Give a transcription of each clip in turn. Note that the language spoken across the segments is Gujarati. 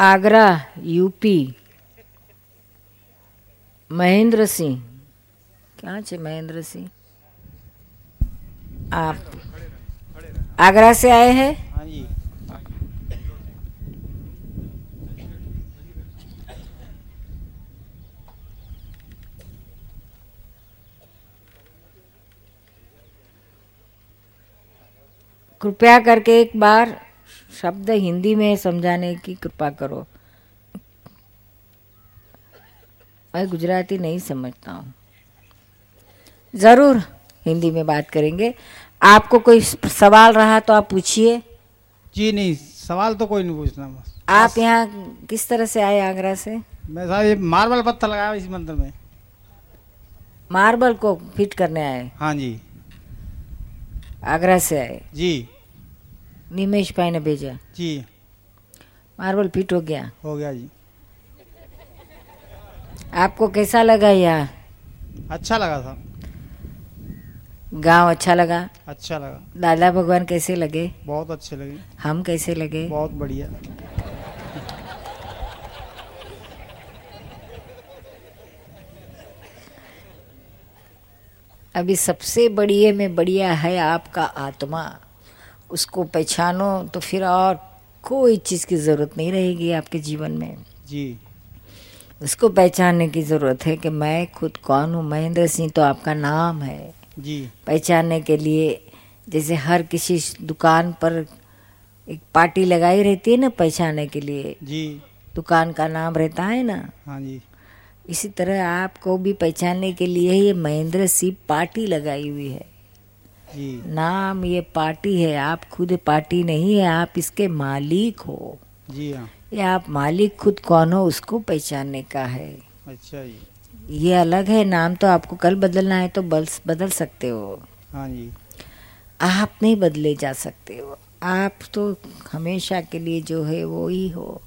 आगरा यूपी महेंद्र सिंह। क्या छे महेंद्र सिंह? आप आगरा से आए हैं? हाँ कृपया करके एक बार शब्द हिंदी में समझाने की कृपा करो। मैं गुजराती नहीं समझता हूँ। ज़रूर हिंदी में बात करेंगे। आपको कोई सवाल रहा तो आप पूछिए। जी नहीं सवाल तो कोई नहीं पूछना बस। आप यहाँ किस तरह से आए आगरा से? मैं साहब ये मार्बल पत्थर लगाया इस मंदिर में। मार्बल को फिट करने आए? हाँ जी। आगरा से आए? जी। निमेश भाई ने भेजा। जी। मार्बल फिट हो गया। हो गया जी। आपको कैसा लगा यहाँ? अच्छा लगा साहब गाँव अच्छा लगा। अच्छा लगा। दादा भगवान कैसे लगे? बहुत अच्छे लगे। हम कैसे लगे? बहुत बढ़िया। अभी सबसे बढ़िया में बढ़िया है आपका आत्मा। उसको पहचानो तो फिर और कोई चीज़ की ज़रूरत नहीं रहेगी आपके जीवन में। जी। उसको पहचानने की ज़रूरत है कि मैं खुद कौन हूँ? महेंद्र सिंह तो आपका नाम है। जी। पहचानने के लिए जैसे हर किसी दुकान पर एक पार्टी लगाई रहती है ना पहचानने के लिए। जी। दुकान का नाम रहता है ना। हाँ जी। इसी तरह आपको भी पहचानने के लिए ये महेंद्र सिंह पार्टी लगाई हुई है। जी। नाम ये पार्टी है आप खुद पार्टी नहीं है आप इसके मालिक हो। जी हाँ। ये आप मालिक खुद कौन हो उसको पहचानने का है। अच्छा जी। ये अलग है नाम तो आपको कल बदलना है तो बल बदल सकते हो। हाँ जी। आप नहीं बदले जा सकते हो। आप तो हमेशा के लिए जो है वो ही हो।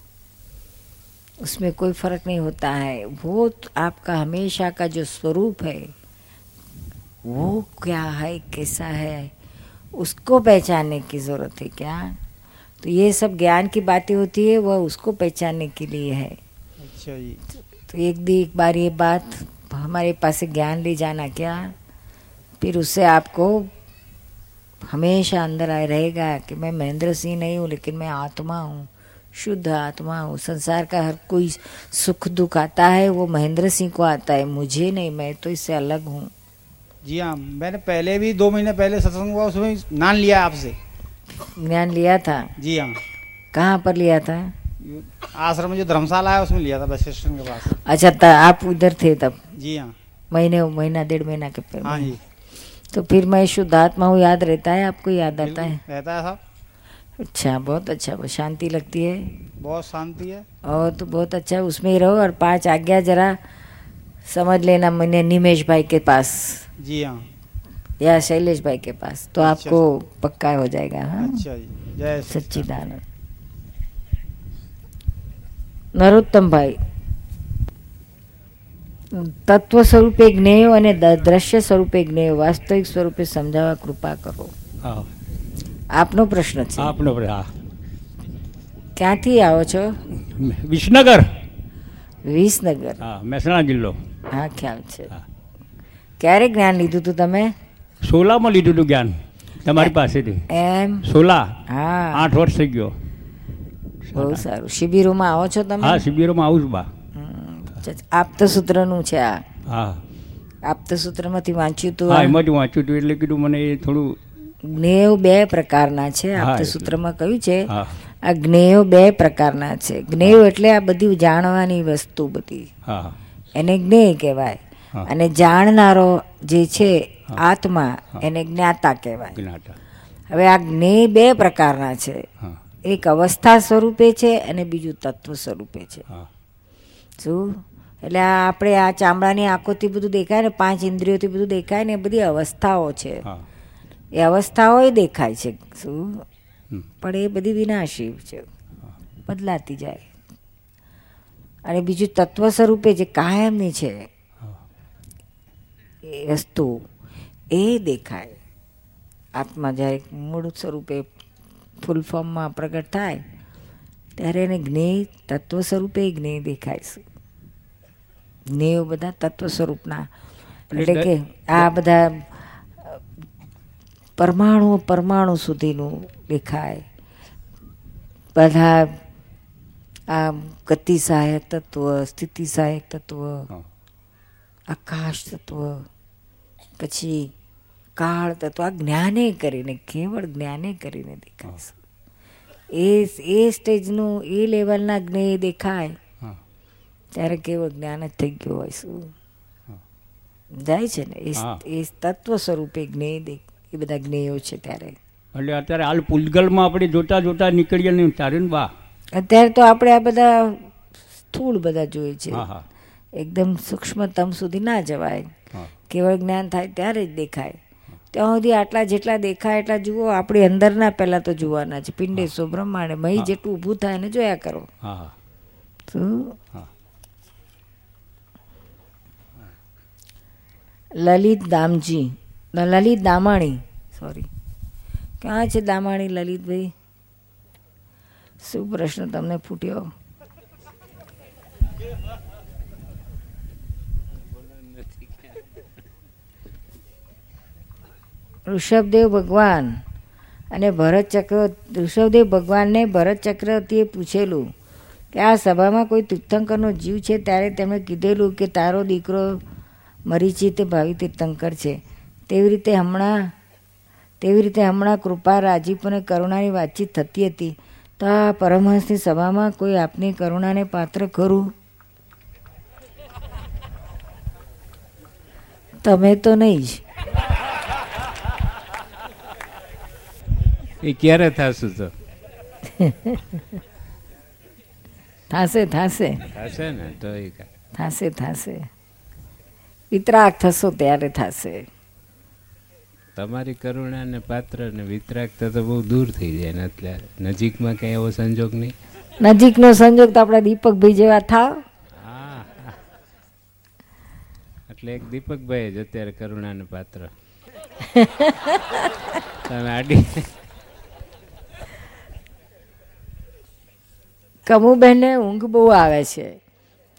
उसमें कोई फ़र्क नहीं होता है। वो तो आपका हमेशा का जो स्वरूप है। वो क्या है कैसा है उसको पहचानने की ज़रूरत है क्या? तो ये सब ज्ञान की बातें होती है वह उसको पहचानने के लिए है। अच्छा जी। तो एक दी एक बार ये बात हमारे पास से ज्ञान ले जाना क्या? फिर उससे आपको हमेशा अंदर आए रहेगा कि मैं महेंद्र सिंह नहीं हूँ लेकिन मैं आत्मा हूँ शुद्ध आत्मा हूँ। संसार का हर कोई सुख दुख आता है वो महेंद्र सिंह को आता है मुझे नहीं मैं तो इससे अलग हूँ। जी हाँ मैंने पहले भी दो महीने पहले सत्संग हुआ उसमें नाम लिया आपसे। ज्ञान लिया था? जी हाँ। कहाँ पर लिया था? आश्रम में जो धर्मशाला है उसमें लिया था बस स्टेशन के पास। अच्छा त, आप उधर थे तब? जी हाँ। महीने महीना डेढ़ महीना के पहले। हाँ जी। तो फिर मैं शुद्ध आत्मा हूँ याद रहता है आपको याद आता है? रहता है साहब अच्छा बहुत अच्छा बहुत शांति लगती है। बहुत शांति है। और तो बहुत अच्छा उसमें ही रहो और पाँच आज्ञा जरा समझ लेना मैंने निमेश भाई के पास जी हाँ या शैलेश भाई के पास तो अच्छा, आपको पक्का हो जाएगा हाँ अच्छा जी जय सच्चिदानंद। सच्चिदानंद નરોત્તમ ભાઈ તત્વ સ્વરૂપે જ્ઞેયો અને દ- દ્રશ્ય સ્વરૂપે જ્ઞેયો વાસ્તવિક સ્વરૂપે સમજાવવા કૃપા કરો હા આપનો પ્રશ્ન છે આપનો પ્ર- હા ક્યાંથી આવો છો વિસનગર વિસનગર હા મહેસાણા જિલ્લો હા ખ્યાલ છે. ક્યારે જ્ઞાન લીધું હતું તમે? સોલામાં લીધું હતું જ્ઞાન તમારી પાસેથી. એમ? સોલા. હા. આઠ વર્ષ થઈ ગયો. બહુ સારું. શિબિરોમાં આવો છો તમે? હા શિબિરોમાં આવું છું બા. હમ. આપતસૂત્રનું છે આ. હા. આપતસૂત્રમાંથી વાંચ્યું હા એમાંથી વાંચ્યું હતું એટલે કીધું મને એ થોડું જ્ઞેયો બે પ્રકારના છે. હા, આપતસૂત્રમાં કહ્યું છે? આ જ્ઞેયો બે પ્રકારના છે. જ્ઞેયો એટલે આ બધી જાણવાની વસ્તુ બધી. હા. એને જ્ઞેય કહેવાય. અને જાણનારો જે છે આત્મા એને જ્ઞાતા કહેવાય. હવે આ જ્ઞેય બે પ્રકારના છે. એક અવસ્થા સ્વરૂપે છે અને બીજું તત્વ સ્વરૂપે છે. શું? એટલે આ આપણે આ ચામડાની આંખોથી બધું દેખાય ને પાંચ ઇન્દ્રિયોથી બધું દેખાય ને એ બધી અવસ્થાઓ છે. એ અવસ્થાઓ દેખાય છે. શું? પણ એ બધી વિનાશી છે. બદલાતી જાય. અને બીજું તત્વ સ્વરૂપે જે કાયમની છે એ વસ્તુ એ દેખાય. આત્મા જ્યારે મૂળ સ્વરૂપે ફૂલ ફોર્મમાં પ્રગટ થાય ત્યારે એને જ્ઞેય તત્વ સ્વરૂપે જ્ઞેય દેખાય છે. જ્ઞેયો બધા તત્વ સ્વરૂપના એટલે કે આ બધા પરમાણુ પરમાણુ સુધીનું દેખાય. બધા આ ગતિ સહાયક તત્વ સ્થિતિ સહાયક તત્વ આકાશ તત્વ પછી કાળ તત્વ આ જ્ઞાને કરીને કેવળ જ્ઞાને કરીને દેખાય એ એ સ્ટેજનું એ લેવલના જ્ઞેય દેખાય ત્યારે કેવળ જ્ઞાન જ થઈ ગયું હોય શું જાય છે ને એ તત્વ સ્વરૂપે જ્ઞેય દે એ બધા જ્ઞેયો છે ત્યારે એટલે અત્યારે હાલ પુલગલમાં આપણે જોતા જોતા નીકળીએ ને તારે ને બા અત્યારે તો આપણે આ બધા સ્થૂળ બધા જોઈએ છે. એકદમ સૂક્ષ્મતમ સુધી ના જવાય. કેવળ જ્ઞાન થાય ત્યારે જ દેખાય. ત્યાં સુધી આટલા જેટલા દેખાય એટલા જુઓ આપણી અંદરના પહેલાં તો જોવાના છે. પિંડેશ્વર બ્રહ્માંડે મહી જેટલું ઊભું થાય એને જોયા કરો. હા લલિત દામજી લલિત દામાણી સોરી ક્યાં છે દામાણી લલિતભાઈ? શું પ્રશ્ન તમને ફૂટ્યો? ઋષભદેવ ભગવાન અને ભરત ચક્ર, ઋષભદેવ ભગવાનને ભરત ચક્રવર્તીએ પૂછેલું કે આ સભામાં કોઈ તીર્થંકરનો જીવ છે? ત્યારે તેમણે કીધેલું કે તારો દીકરો મરીચી તે ભાવિ તીર્થંકર છે. તેવી રીતે હમણાં, તેવી રીતે હમણાં કૃપા રાજીપ અને કરુણાની વાતચીત થતી હતી. તો આ પરમહંસની સભામાં કોઈ આપની કરુણાને પાત્ર ખરું તમે તો નહીં જ. એ ક્યારે થશે તો? થાશે થાશે. થાશે ને તો થાશે થાશે. વિતરાક થશો ત્યારે થાશે. તમારી કરુણા ને પાત્ર ને વિતરાગતા તો બહુ દૂર થઈ જાય ને અત્યારે નજીકમાં કઈ એવો સંજોગ નહીં? નજીકનો સંજોગ તો આપણા દીપકભાઈ જેવા થાવ. એટલે એક દીપકભાઈ જ અત્યારે કરુણા ને પાત્ર. તમે આડી. કમુબહેનને ઊંઘ બહુ આવે છે.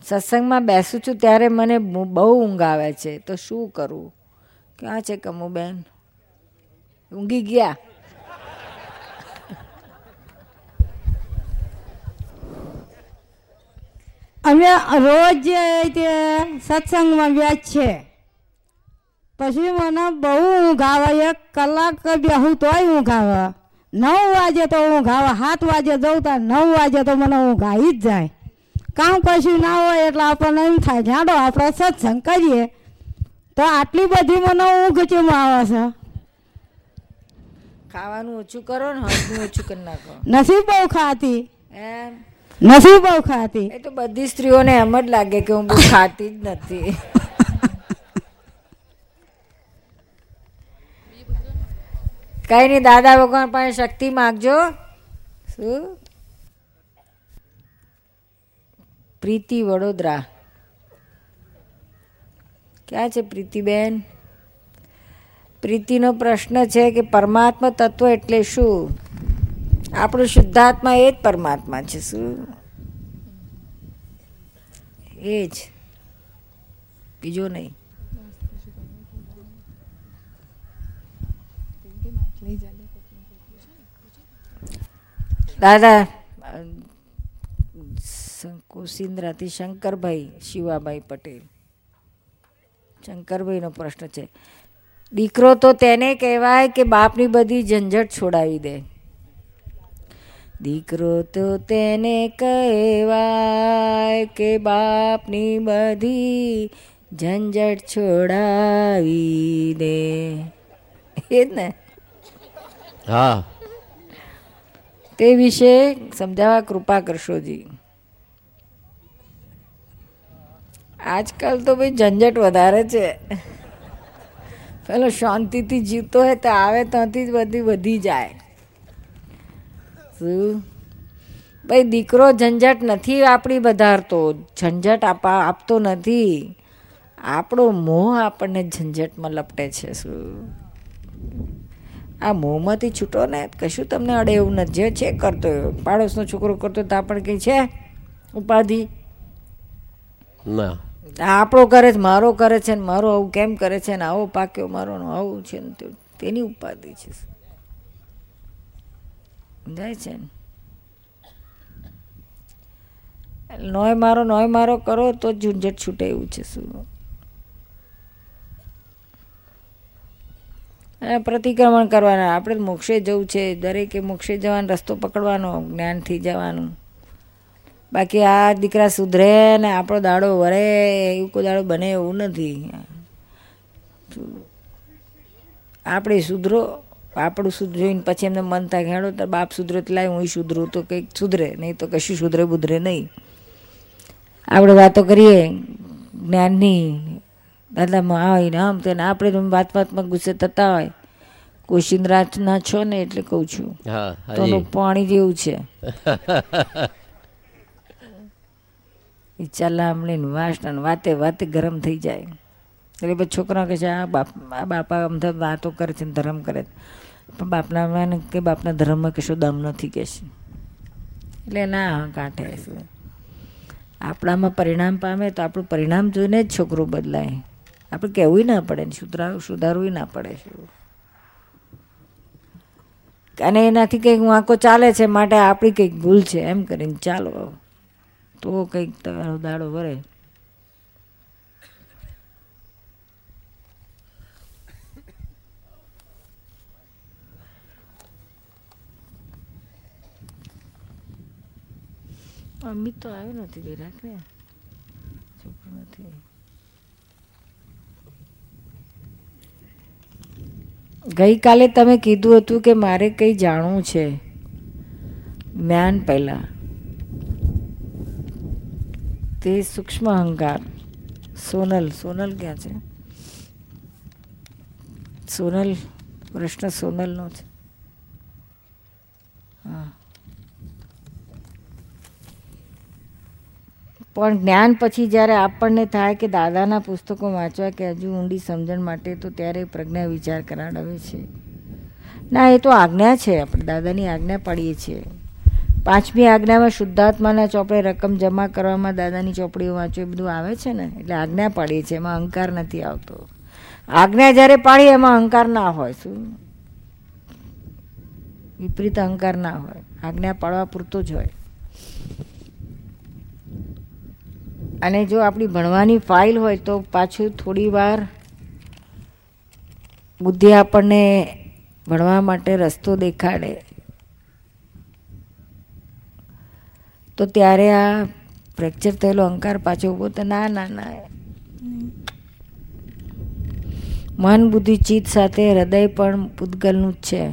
સત્સંગમાં બેસું છું ત્યારે મને બહુ ઊંઘ આવે છે. તો શું કરવું ક્યાં છે કમુબેન? ઊંઘી ગયા. અમે રોજ તે સત્સંગમાં વ્યાજ છે. પછી મને બહુ ઊંઘ આવે એક કલાક બેહું તોય ઊંઘ આવે નવ વાગે તો ઊંઘ આવે સાત વાગે જવું તો નવ વાગે તો મને ઊંઘ આવી જ જાય. કામ કશું ના હોય એટલે આપણને એમ થાય જાડો આપણે સત્સંગ કરીએ. તો આટલી બધી મને ઊંઘ ચીમ આવે છે? ખાવાનું ઓછું કરો ને હળનું ઓછું કરી નાખો. નથી બહુ ખાતી. એમ? નથી બહુ ખાતી. એ તો બધી સ્ત્રીઓને એમ જ લાગે કે હું બહુ ખાતી જ નથી. કઈ નહીં દાદા ભગવાન પાસે શક્તિ માગજો. શું? પ્રીતિ વડોદરા. ક્યાં છે પ્રીતિબેન? પ્રીતિનો પ્રશ્ન છે કે પરમાત્મા તત્વ એટલે શું? આપણું શુદ્ધાત્મા એ જ પરમાત્મા છે, શું? એ જ. બીજો નહીં. દાદા કુસિન્દ્રાથી શંકરભાઈ, શિવાભાઈ પટેલ. શંકરભાઈનો પ્રશ્ન છે. દીકરો તો તેને કહેવાય કે બાપની બધી ઝંઝટ છોડાવી દે. દીકરો તો તેને કહેવાય કે બાપની બધી ઝંઝટ છોડાવી દે. એ જ ને? હા. તે વિશે સમજાવવા કૃપા કરશોજી આજકાલ તો ભાઈ ઝંઝટ વધારે છે. પેલો શાંતિથી જીવતો હોય તો આવે, ત્યાંથી જ બધી વધી જાય. શું? ભાઈ, દીકરો ઝંઝટ નથી આપણી વધારતો. ઝંઝટ આપા, આપતો નથી. આપણો મોહ આપણને ઝંઝટમાં લપટે છે, શું? આ મોંમાંથી છૂટો ને, કશું તમને અડે એવું નથી. જે છે, કરતો. પાડોશનો છોકરો કરતો તો આપણે કંઈ છે, ઉપાધિ. ના. આપણો કરે છે, મારો કરે છે ને મારો આવું કેમ કરે છે ને આવો પાક્યો મારો આવું છે ને તેની ઉપાધિ છે. સમજાય છે ને? નોય મારો નોય મારો કરો તો ઝુંઝટ છૂટે એવું છે શું? અને પ્રતિક્રમણ કરવાના, આપણે મોક્ષે જવું છે. દરેકે મોક્ષે જવાનો, રસ્તો પકડવાનો, જ્ઞાનથી જવાનું. બાકી આ દીકરા સુધરે ને આપણો દાડો વરે એવું કોઈ દાડો બને એવું નથી. આપણે સુધરો આપણું સુધરીને પછી એમને મન થાય હેડો તો બાપ સુધરો તો લાય હું સુધરું તો કંઈક સુધરે નહીં તો કશું સુધરે બુધરે નહીં. આપણે વાતો કરીએ જ્ઞાનની દાદામાં આવે ને આમ તેને આપણે વાત વાતમાં ગુસ્સે થતા હોય. કોશિંદરાજના છો ને એટલે કહું છું. હા તો પાણી જેવું છે. એ ચલામણી ને વાસણ વાતે વાતે ગરમ થઈ જાય. એટલે પછી છોકરા કહે છે, આ બાપ, આ બાપા આમ તો વાતો કરે છે ધર્મ કરે છે. પણ બાપના કે બાપના ધર્મમાં કશું દમ નથી કે છે. એટલે ના કાંઠે છે. આપણામાં પરિણામ પામે તો આપણું પરિણામ જોઈને જ છોકરો બદલાય. આપણે કહેવું ના પડે ને સુધારવું સુધારવું ના પડે છે. અને એનાથી કંઈક વાંકો ચાલે છે, માટે આપણી કંઈક ભૂલ છે, એમ કરીને ચાલો. તો કંઈક તમારો દાડો વરે. અમિત તો આવ્યો નથી વિરાટ ને. છોકરો નથી. ગઈકાલે તમે કીધું હતું કે મારે કંઈ જાણવું છે. જ્ઞાન પહેલાં. તે સૂક્ષ્મ અહંકાર. સોનલ સોનલ ક્યાં છે? સોનલ, પ્રશ્ન સોનલનો છે. હા. પણ જ્ઞાન પછી જ્યારે આપણને થાય કે દાદાના પુસ્તકો વાંચવા કે હજુ ઊંડી સમજણ માટે, તો ત્યારે પ્રજ્ઞા વિચાર કરાવડાવે છે. ના, એ તો આજ્ઞા છે. આપણે દાદાની આજ્ઞા પાડીએ છીએ. પાંચમી આજ્ઞામાં શુદ્ધાત્માના ચોપડે રકમ જમા કરવામાં દાદાની ચોપડીઓ વાંચો એ બધું આવે છે ને? એટલે આજ્ઞા પાડીએ છીએ, એમાં અહંકાર નથી આવતો. આજ્ઞા જ્યારે પાડીએ એમાં અહંકાર ના હોય, શું? વિપરીત અહંકાર ના હોય. આજ્ઞા પાડવા પૂરતો જ હોય. અને જો આપણી ભણવાની ફાઇલ હોય તો પાછું થોડી વાર બુદ્ધિ આપણને ભણવા માટે રસ્તો દેખાડે. તો ત્યારે આ ફ્રેક્ચર થયેલો અહંકાર પાછો ઊભો તો ના ના ના. મન, બુદ્ધિ, ચિત્ત સાથે હૃદય પણ પૂતગલનું જ છે.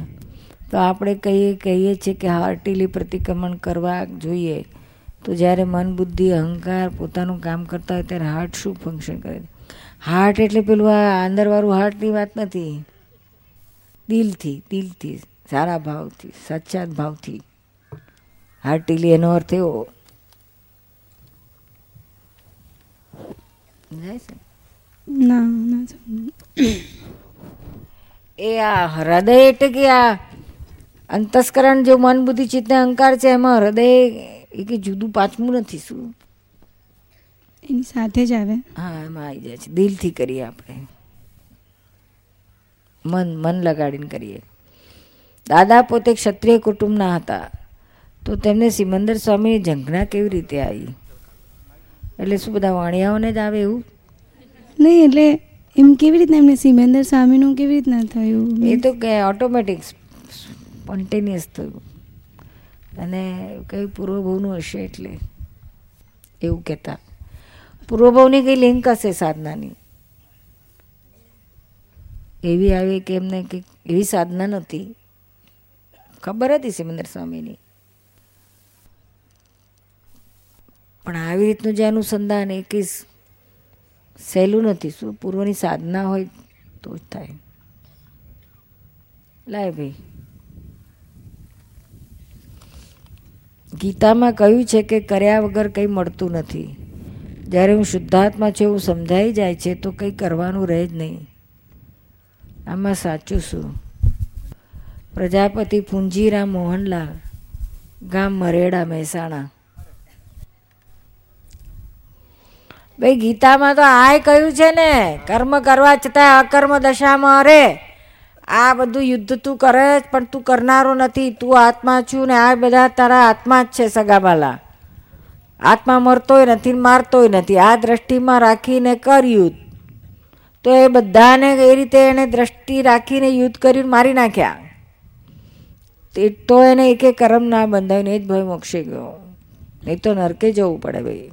તો આપણે કહીએ કહીએ છીએ કે હાર્ટીલી પ્રતિક્રમણ કરવા જોઈએ. તો જ્યારે મન, બુદ્ધિ, અહંકાર પોતાનું કામ કરતા હોય ત્યારે હાર્ટ શું ફંક્શન કરે હાર્ટ એટલે પેલું આ અંદરવાળું હાર્ટની વાત નથી. દિલથી દિલથી, સારા ભાવથી, સચ્ચા ભાવથી. હાર્ટીલી એનો અર્થ એવો. એ આ હૃદય એટલે કે આ અંતસ્કરણ જો મન બુદ્ધિ ચિત્તને અહંકાર છે એમાં હૃદય એ કે જુદું પાંચમું નથી શું? એની સાથે જ આવે. હા એમાં આવી જાય છે. દિલથી કરીએ આપણે. મન મન લગાડીને કરીએ. દાદા પોતે ક્ષત્રિય કુટુંબના હતા. તો તેમને સિમંદર સ્વામીની ઝંખના કેવી રીતે આવી? એટલે શું બધા વાણિયાઓને જ આવે એવું? નહીં એટલે એમ કેવી રીતના એમને સિમેન્દર સ્વામીનું કેવી રીતના થયું? એ તો કે ઓટોમેટિક સ્પોન્ટેનિયસ થયું. અને કઈ પૂર્વભવનું હશે એટલે? એવું કહેતા. પૂર્વભવની કઈ લિંક હશે સાધનાની? એવી આવી કે એમને કંઈક એવી સાધના નથી ખબર હતી સિમંદર સ્વામીની? પણ આવી રીતનું જે અનુસંધાન એ કંઈ સહેલું નથી. શું પૂર્વની સાધના હોય તો જ થાય. લાય ભાઈ. ગીતામાં કહ્યું છે કે કર્યા વગર કંઈ મળતું નથી. જ્યારે હું શુદ્ધાત્મા છું એવું સમજાઈ જાય છે તો કંઈ કરવાનું રહે જ નહીં. આમાં સાચું શું? પ્રજાપતિ પૂંજીરામ મોહનલાલ, ગામ મરેડા, મહેસાણા. ભાઈ, ગીતામાં તો આય કહ્યું છે ને, કર્મ કરવા છતાં અકર્મ દશામાં અરે. આ બધું યુદ્ધ તું કરે જ, પણ તું કરનારો નથી. તું આત્મા છું ને આ બધા તારા આત્મા જ છે સગાબાલા. આત્મા મરતોય નથી મારતોય નથી. આ દ્રષ્ટિમાં રાખીને કર યુદ્ધ. તો એ બધાને એ રીતે એને દ્રષ્ટિ રાખીને યુદ્ધ કરીને મારી નાખ્યા. તે તો એને એકે કરમ ના બંધાવીને એ જ ભય મોક્ષી ગયો. નહીં તો નરકે જવું પડે ભાઈ.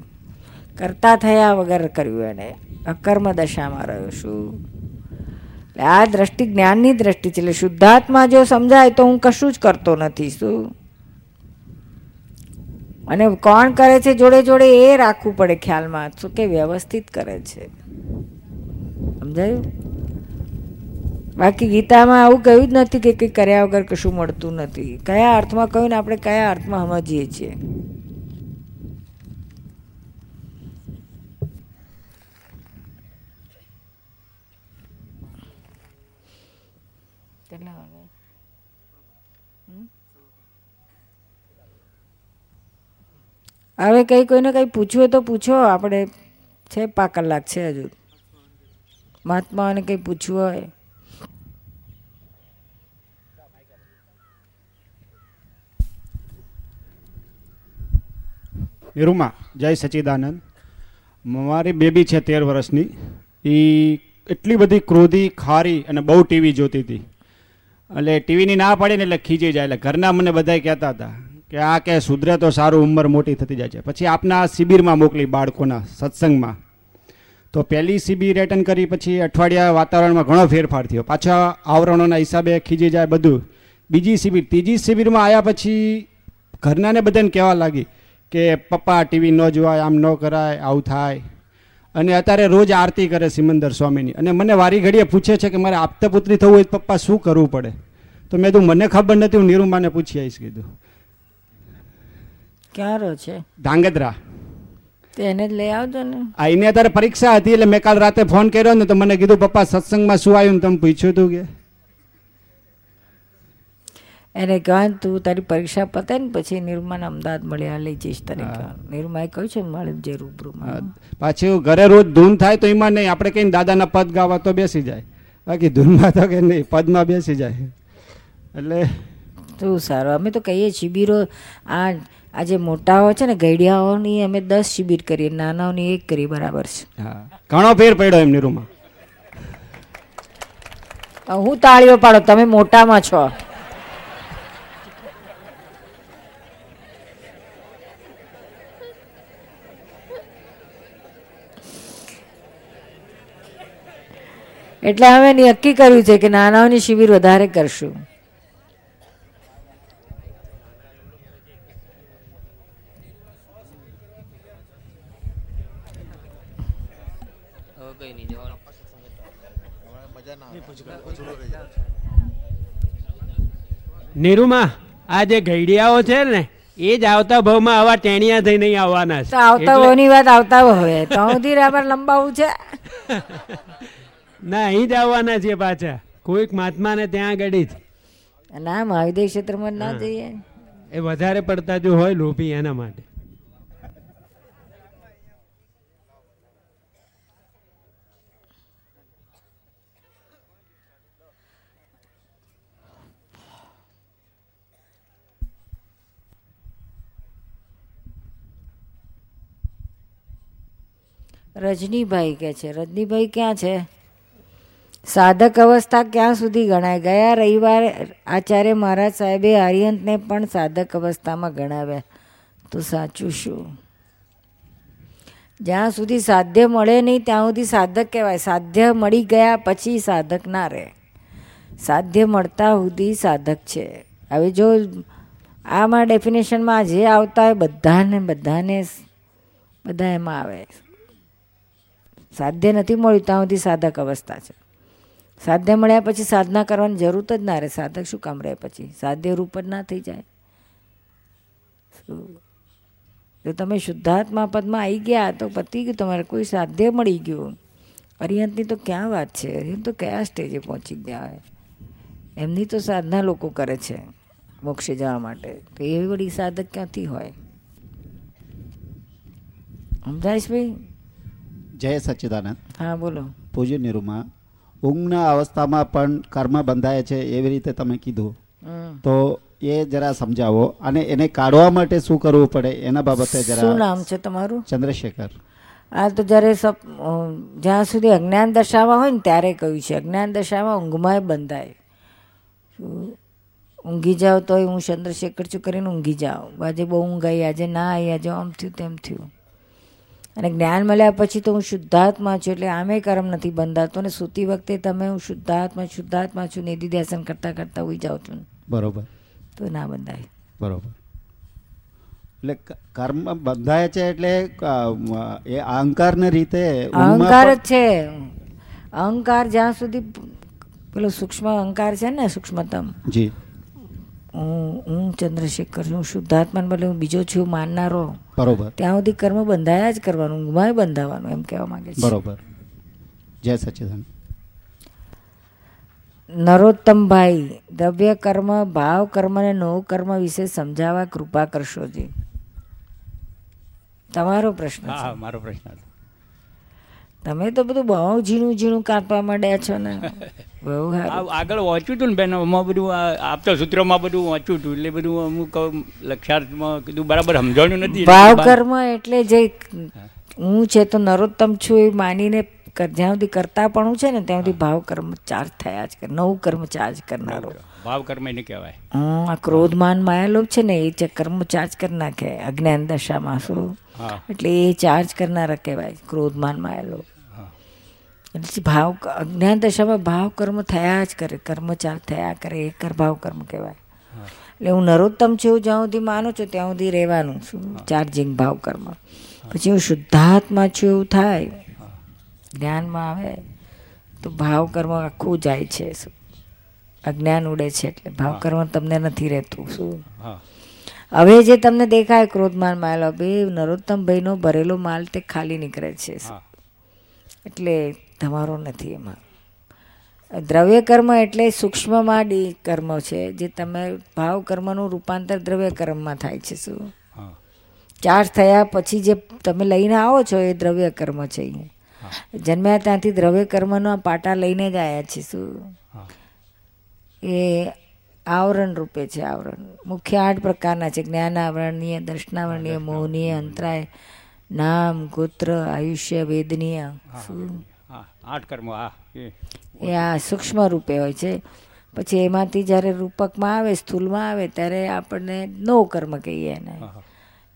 કરતા થયા વગર કર્યું એને. અકર્મ દશામાં રહ્યો શું એટલે આ દ્રષ્ટિ, જ્ઞાનની દ્રષ્ટિ છે. એટલે શુદ્ધાત્મા જો સમજાય તો હું કશું જ કરતો નથી. શું? અને કોણ કરે છે? જોડે જોડે એ રાખવું પડે ખ્યાલમાં. શું કે વ્યવસ્થિત કરે છે. સમજાયું? બાકી ગીતામાં આવું કહ્યું જ નથી કે કંઈ કર્યા વગર કશું મળતું નથી. કયા અર્થમાં કહ્યું ને આપણે કયા અર્થમાં સમજીએ છીએ કેટલા વાગે હવે કંઈ કોઈને કંઈ પૂછવું તો પૂછો. આપણે છે પાંચ કલાક છે હજુ. મહાત્માઓને કંઈ પૂછવું હોય. નિરૂમા જય સચિદાનંદ. મારી બેબી છે તેર વર્ષની. એ એટલી બધી ક્રોધી, ખારી અને બહુ ટીવી જોતી હતી. એટલે ટીવીની ના પાડીને એટલે ખીજી જાય. એટલે ઘરના મને બધા કહેતા હતા કે આ કે સુધરે તો સારું ઉંમર મોટી થતી જાય છે. પછી આપના શિબિરમાં મોકલી બાળકોના સત્સંગમાં. તો પહેલી શિબિર એટેન્ડ કરી, પછી અઠવાડિયા વાતાવરણમાં ઘણો ફેરફાર થયો. પાછા આવરણોના હિસાબે ખીજી જાય બધું. બીજી શિબિર, ત્રીજી શિબિરમાં આવ્યા પછી ઘરનાને બધાને કહેવા લાગી કે પપ્પા, ટીવી ન જોવાય, આમ ન કરાય, આવું થાય. અને અત્યારે રોજ આરતી કરે સિમંદર સ્વામીની. અને મને વારી ઘડીએ પૂછે છે કે મારે આપતા પુત્રી થવું હોય તો પપ્પા શું કરવું પડે? તો મેં કીધું, મને ખબર નથી, હું નિરૂમાને પૂછી આવીશ, કીધું. ક્યાં રહો છે? ધાંગધ્રા. તો એને જ લઈ આવજો ને. આ એને અત્યારે પરીક્ષા હતી એટલે મેં કાલ રાતે ફોન કર્યો ને તો મને કીધું પપ્પા સત્સંગમાં શું આવ્યું ને તમે પૂછ્યું હતું કે. એને કહેવાય તું તારી પરીક્ષા પતે ને પછી નિરૂમાને અમદાવાદ મળ્યા લઈ જઈશ તને નિરૂમાએ કહ્યું છે મળે જે રૂબરૂમાં પાછું ઘરે રોજ ધૂન થાય તો એમાં નહીં આપણે કહીને દાદાના પદ ગાવા તો બેસી જાય. બાકી ધૂનમાં તો કે નહીં પદમાં બેસી જાય. એટલે શું સારું અમે તો કહીએ શિબિરો આ આ જે મોટાઓ છે ને ગઈડિયાઓની અમે દસ શિબિર કરીએ નાનાઓની એક કરી બરાબર છે. હા. ઘણો ફેર પડ્યો એમની રૂમમાં. હું તાળીઓ પાડો તમે મોટામાં છો. એટલે અમે નક્કી કર્યું છે કે નાનાઓની શિબિર વધારે કરશું. નીરુમા આ જે ઘડિયાઓ છે ને એ જ આવતા ભાવમાં આવા ટેણિયા થઈ નહીં આવવાના છે. આવતા હોની વાત આવતા હવે તો સુધી રાબર લંબાવું છે. ના અહીં જ આવવાના છે પાછા. કોઈક મહાત્માને ત્યાં આગળ જ. ના મહાવિદ્ય ક્ષેત્રમાં ના જઈએ. એ વધારે પડતા જો હોય લોભી એના માટે. રજનીભાઈ કે છે, રજનીભાઈ ક્યાં છે? સાધક અવસ્થા ક્યાં સુધી ગણાય? ગયા રવિવારે આચાર્ય મહારાજ સાહેબે આર્યંતને પણ સાધક અવસ્થામાં ગણાવ્યા. તો સાચું શું? જ્યાં સુધી સાધ્ય મળે નહીં, ત્યાં સુધી સાધક કહેવાય. સાધ્ય મળી ગયા પછી સાધક ના રહે. સાધ્ય મળતા સુધી સાધક છે. હવે જો આમાં ડેફિનેશનમાં જે આવતા હોય બધાને બધાને બધા એમાં આવે. સાધ્ય નથી મળ્યું, ત્યાં સુધી સાધક અવસ્થા છે. સાધ્ય મળ્યા પછી સાધના કરવાની જરૂર જ ના રહે. સાધક શું કામ રહે પછી? સાધ્ય રૂપ જ ના થઈ જાય? જો તમે શુદ્ધાત્મા પદમાં આવી ગયા તો પતી ગયું, તમારે કોઈ સાધ્ય મળી ગયું. અરિહંતની તો ક્યાં વાત છે? અરિહંત તો કયા સ્ટેજે પહોંચી ગયા હોય? એમની તો સાધના લોકો કરે છે, મોક્ષે જવા માટે. તો એવી વળી સાધક ક્યાંથી હોય? સમજાય છે ભાઈ? જય સચ્ચિદાનંદ. હા બોલો. પૂજ્ય નિરૂમા ઊંઘના અવસ્થામાં પણ કર્મ બંધાય છે એવી રીતે તમે કીધું. તો એ જરા સમજાવો અને એને કાઢવા માટે શું કરવું પડે એના બાબતે શું નામ છે તમારું? ચંદ્રશેખર. આ તો જ્યારે સપ જ્યાં સુધી અજ્ઞાન દશામાં હોય ને ત્યારે કહ્યું છે. અજ્ઞાન દશામાં ઊંઘમાંય બંધાય. ઊંઘી જાઓ તોય હું ચંદ્રશેખર છું કરીને ઊંઘી જાઓ આજે બહુ ઊંઘ આવી આજે ના આવી આજે આમ થયું તેમ થયું. અને જ્ઞાન મળ્યા પછી તો હું શુદ્ધાત્મા છું એટલે આમે કર્મ નથી બંધાતો અને સૂતી વખતે તમે હું શુદ્ધાત્મા શુદ્ધાત્મા છું નિધિ ધ્યાસન કરતાં કરતાં ઉઈ જાઉં છું. બરોબર. તો ના બંધાય. બરોબર. એટલે કર્મ બંધાય છે એટલે એ એ અહંકારને રીતે અહંકાર જ છે. અહંકાર જ્યાં સુધી પેલો સૂક્ષ્મ અહંકાર છે ને સૂક્ષ્મતમ જી. હું હું ચંદ્રશેખર છું હું બદલે હું બીજો છું માનનારો. બરોબર. ત્યાં સુધી કર્મ બંધાયા જ કરવાનું ઊંઘમાં બંધાવાનું એમ કહેવા માંગે છે. બરોબર. જય સચિદાન નરોત્તમભાઈ દ્રવ્ય કર્મ ભાવ કર્મ અને નવ કર્મ વિશે સમજાવવા કૃપા કરશોજી તમારો પ્રશ્ન છે. હા મારો પ્રશ્ન તમે તો બધું બહુ ઝીણું ઝીણું કાપવા માંડ્યા છો ને. આગળ વાંચ્યું હતું ને બેન આમાં બધું આપતા સૂત્રોમાં બધું વાંચ્યું હતું એટલે બધું અમુક લક્ષાર્થમાં કીધું બરાબર સમજાણ્યું નથી ભાવ કર્મ એટલે જે હું. છે તો નરોત્તમ છું એ માનીને જ્યાં સુધી કરતા પણ છે ને ત્યાં સુધી ભાવ કર્મ ચાર્જ થયા જ કરે નવું કર્મ ચાર્જ કરનારો. ભાવ કર્મ એને કહેવાય. હમ, આ ક્રોધમાન માયાલોભ છે ને એ જે કર્મ ચાર્જ કરી નાખે અજ્ઞાન દશામાં શું? એટલે એ ચાર્જ કરનારા કહેવાય ક્રોધમાન માયાલોભ ભાવ અજ્ઞાન દશામાં ભાવ કર્મ થયા જ કરે કર્મ ચાલ થયા કરે એ કર ભાવ કર્મ કહેવાય. એટલે હું નરોત્તમ છું જ્યાં સુધી માનું છું ત્યાં સુધી રહેવાનું છું ચાર્જિંગ ભાવ કર્મ. પછી હું શુદ્ધાત્મા છું એવું થાય જ્ઞાનમાં આવે તો ભાવ કર્મ આખું જાય છે શું? અજ્ઞાન ઉડે છે એટલે ભાવ કર્મ તમને નથી રહેતું શું? હવે જે તમને દેખાય ક્રોધમાન માલ નરોત્તમ ભાઈનો ભરેલો માલ તે ખાલી નીકળે છે એટલે તમારો નથી એમાં. દ્રવ્ય કર્મ એટલે સૂક્ષ્મમાં ડી કર્મ છે જે તમે ભાવ કર્મનું રૂપાંતર દ્રવ્ય કર્મમાં થાય છે શું? ચાર્જ થયા પછી જે તમે લઈને આવો છો એ દ્રવ્ય કર્મ છે. જન્મ્યા ત્યાંથી દ્રવ્ય કર્મનો પાટા લઈને જ આવ્યા છે શું? એ આવરણ રૂપે છે આવરણ. મુખ્ય આઠ પ્રકારના છે જ્ઞાન આવરણીય દર્શનાવરણીય મોહનીય અંતરાય નામ ગોત્ર આયુષ્ય વેદનીય. શું? આઠ કર્મો હા એ. આ સૂક્ષ્મ રૂપે હોય છે. પછી એમાંથી જ્યારે રૂપકમાં આવે સ્થૂલમાં આવે ત્યારે આપણને નવ કર્મ કહીએ એને.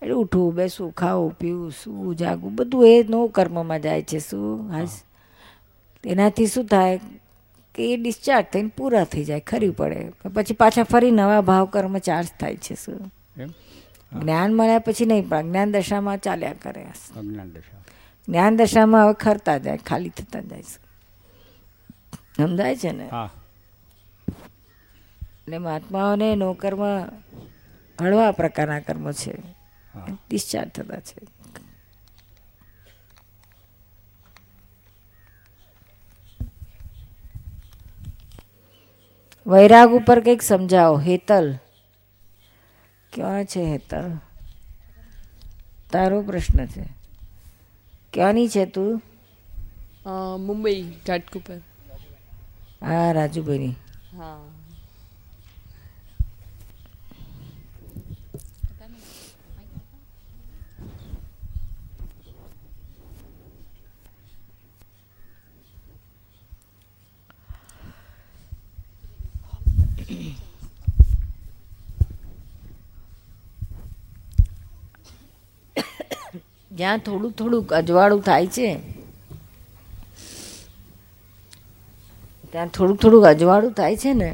એટલે ઉઠવું બેસવું ખાવું પીવું સૂવું જાગવું બધું એ નવ કર્મમાં જાય છે શું? હાસ. એનાથી શું થાય કે એ ડિસ્ચાર્જ થઈને પૂરા થઈ જાય ખરી પડે. પછી પાછા ફરી નવા ભાવ કર્મ ચાર્જ થાય છે શું? જ્ઞાન મળ્યા પછી નહીં પણ જ્ઞાન દશામાં ચાલ્યા કરે. જ્ઞાન દશા. જ્ઞાન દશામાં હવે ખરતા જાય ખાલી થતા જાય છે. સમજાય છે ને? એટલે મહાત્માઓને નોકરમાં હળવા પ્રકારના કર્મો છે. ડિસ્ચાર્જ થતા છે. વૈરાગ ઉપર કંઈક સમજાવો હેતલ. ક્યાં છે હેતલ? તારો પ્રશ્ન છે. ક્યાંની છે તું મુંબઈ ઘાટકુપર હા રાજુભાઈની હા જ્યાં થોડું થોડુંક અજવાળું થાય છે, ત્યાં થોડુંક થોડુંક અજવાળું થાય છે ને,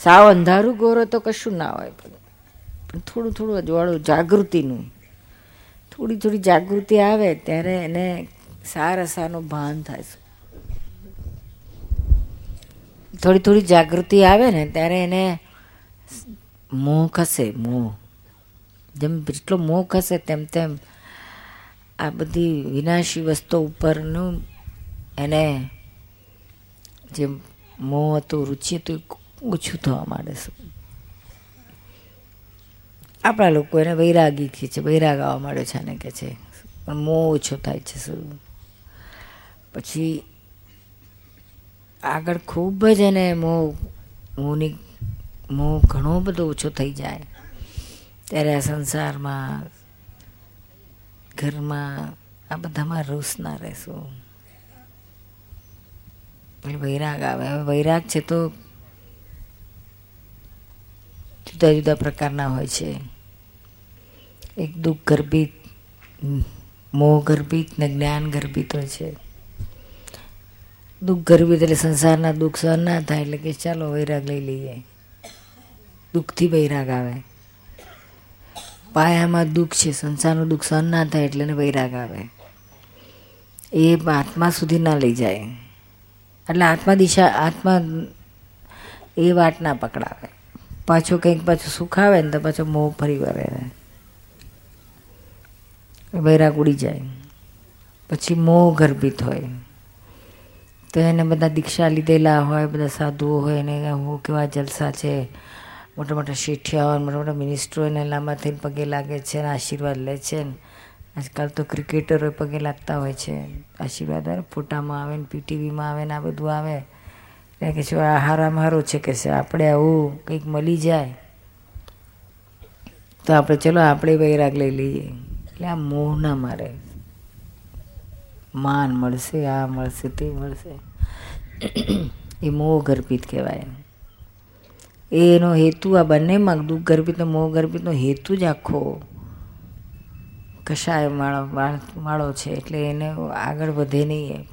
સાવ અંધારું ગોરો તો કશું ના હોય પણ થોડું થોડું અજવાળું જાગૃતિનું, થોડી થોડી જાગૃતિ આવે ત્યારે એને સારસાનું ભાન થાય છે. થોડી થોડી જાગૃતિ આવે ને ત્યારે એને મોહ ખસે, મોહ. જેમ જેટલો મોહ ખસે તેમ તેમ આ બધી વિનાશી વસ્તુ ઉપરનું એને જે મોહ હતું, રુચિ હતું ઓછું થવા માંડે છે. આપણા લોકો એને વૈરાગી કહે છે વૈરાગ આવવા માંડ્યો છે આને કે છે, પણ મોહ ઓછો થાય છે શું? પછી આગળ ખૂબ જ એને મોહ, મોહની, મોહ ઘણો બધો ઓછો થઈ જાય. ત્યારે આ સંસારમાં, ઘરમાં, આ બધામાં રૂસ ના રહેશું વૈરાગ આવે. હવે વૈરાગ છે તો જુદા જુદા પ્રકારના હોય છે. એક દુઃખ ગર્ભિત, મોહ ગર્ભિત ને જ્ઞાન ગર્ભિત હોય છે. દુઃખ ગર્ભિત એટલે સંસારના દુઃખ સહન ના થાય એટલે કે ચાલો વૈરાગ લઈ લઈએ. દુઃખથી વૈરાગ આવે. પાયામાં દુઃખ છે, સંસારનું દુઃખ સહન ના થાય એટલે એને વૈરાગ આવે. એ આત્મા સુધી ના લઈ જાય. એટલે આત્મા દિશા, આત્મા એ વાટ ના પકડાવે. પાછું કંઈક પાછું સુખ આવે ને તો પાછો મોહ ફરી વળે. વૈરાગ ઉડી જાય. પછી મોહ ગર્ભિત હોય. તો એને બધા દીક્ષા લીધેલા હોય, બધા સાધુઓ હોય, એને હું કેવા જલસા છે? મોટા મોટા શેઠિયાઓ મોટા મોટા મિનિસ્ટરો એને લાંબા થઈને પગે લાગે છે અને આશીર્વાદ લે છે આજકાલ તો ક્રિકેટરો પગે લાગતા હોય છે. આશીર્વાદ આવે, ફોટામાં આવે ને પીટીવીમાં આવે ને, આ બધું આવે. એટલે કે છે, આ હારામાં હારું છે કે છે, આપણે આવું કંઈક મળી જાય. તો આપણે ચલો આપણે વૈરાગ લઈ લઈએ. એટલે આ મોહ ના મારે. માન મળશે, આ મળશે, તે મળશે. એ મોહ ગર્ભિત કહેવાય એનો હેતુ આ બંનેમાં દુઃખ ગર્ભિત મોહ ગર્ભિતનો હેતુ જ આખો કશાય માળો માળો છે. એટલે એને આગળ વધે નહીં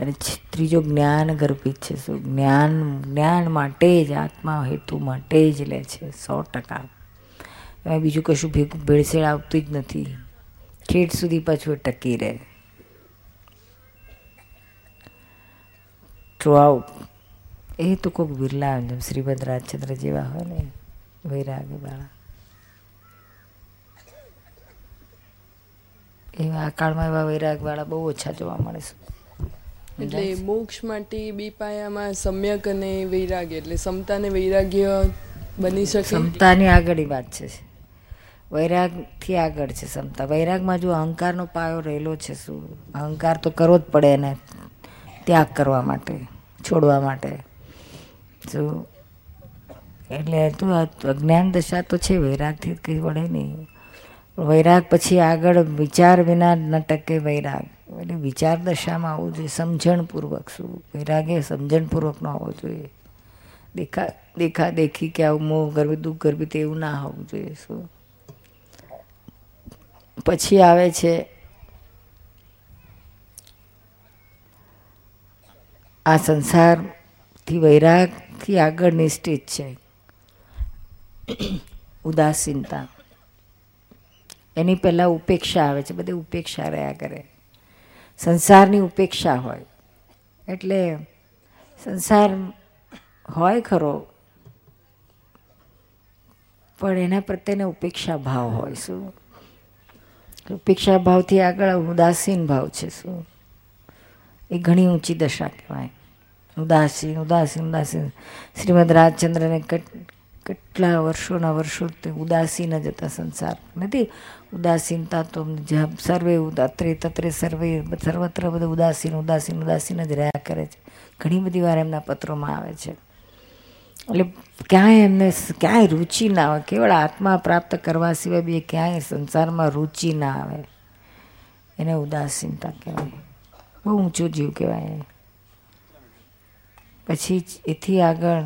અને ત્રીજો જ્ઞાન ગર્ભિત છે. શું જ્ઞાન જ્ઞાન માટે જ, આત્મા હેતુ માટે જ લે છે સો ટકા. એમાં બીજું કશું ભેગું ભેળસેળ આવતું જ નથી. ખેડ સુધી પાછું ટકી રહે. થ્રુ આઉટ એ તો કોઈક બિરલા જેમ શ્રીમદ રાજચંદ્ર જેવા હોય ને વૈરાગી વાળા. એવા આ કાળમાં એવા વૈરાગ વાળા બહુ ઓછા જોવા મળે છે. એટલે મોક્ષ માટે બે પાયામાં સમ્યક અને વૈરાગ્ય એટલે સમતાને વૈરાગ્ય બની શકે? ક્ષમતાની આગળની વાત છે. વૈરાગથી આગળ છે ક્ષમતા વૈરાગમાં જો અહંકારનો પાયો રહેલો છે શું? અહંકાર તો કરવો જ પડે એને ત્યાગ કરવા માટે છોડવા માટે. શું એટલે તું અજ્ઞાન દશા તો છે, વૈરાગથી કંઈ વળે નહીં. વૈરાગ પછી આગળ વિચાર વિના ન ટકે વૈરાગ. એટલે વિચાર દશામાં આવવું જોઈએ, સમજણપૂર્વક શું? વૈરાગ એ સમજણપૂર્વક ન હોવો જોઈએ. દેખા દેખા, દેખી કે આવું મોહ ગરબી, દુઃખ ગરબી તેવું ના હોવું જોઈએ, શું? પછી આવે છે આ સંસારથી વૈરાગથી આગળની સ્ટેજ છે. ઉદાસીનતા. એની પહેલાં ઉપેક્ષા આવે છે, બધે ઉપેક્ષા રહ્યા કરે. સંસારની ઉપેક્ષા હોય. એટલે સંસાર હોય ખરો, પણ એના પ્રત્યેને ઉપેક્ષા ભાવ હોય શું? ઉપેક્ષા ભાવથી આગળ ઉદાસીન ભાવ છે શું? એ ઘણી ઊંચી દશા કહેવાય. ઉદાસીન ઉદાસીન ઉદાસીન શ્રીમદ રાજચંદ્રને કેટલા વર્ષોના વર્ષોથી ઉદાસીન જ હતા સંસાર. નથી? ઉદાસીનતા તો સર્વે અત્રે તત્રે સર્વે, સર્વત્ર બધું ઉદાસીન ઉદાસીન ઉદાસીન જ રહ્યા કરે છે. ઘણી બધી વાર એમના પત્રોમાં આવે છે. એટલે ક્યાંય એમને ક્યાંય રુચિ ના આવે કેવળ આત્મા પ્રાપ્ત કરવા સિવાય બી ક્યાંય સંસારમાં રુચિ ના આવે. એને ઉદાસીનતા કહેવાય. બહુ ઊંચો જીવ કહેવાય પછી એથી આગળ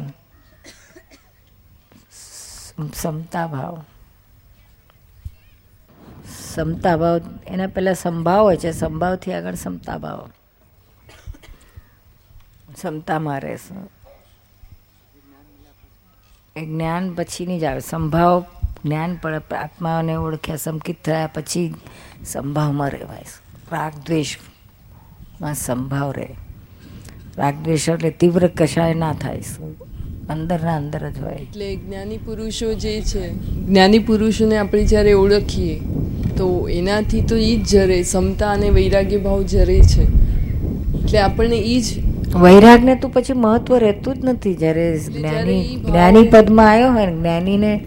સમતા ભાવ સમતા ભાવ એના પહેલાં સંભાવ હોય છે, સંભાવથી આગળ સમતા ભાવ સમતામાં રહેશે. એ જ્ઞાન પછીની જ આવે. સંભાવ, જ્ઞાન પણ આત્માને ઓળખ્યા, સંકિત થયા પછી સંભાવમાં રહેવાય. રાગ દ્વેષમાં સંભાવ રહે. રાગ દ્વેષ એટલે તીવ્ર કશાય ના થાય શું? અંદરના અંદર જ હોય. એટલે જ્ઞાની પુરુષો જે છે જ્ઞાની પુરુષોને આપણે જ્યારે ઓળખીએ તો એનાથી તો એ જ જરે સમતા અને વૈરાગ્ય ભાવ જરે છે. એટલે આપણને એ જ વૈરાગને તો પછી મહત્વ રહેતું જ નથી. જ્યારે જ્ઞાની જ્ઞાની પદમાં આવ્યો હોય ને જ્ઞાનીને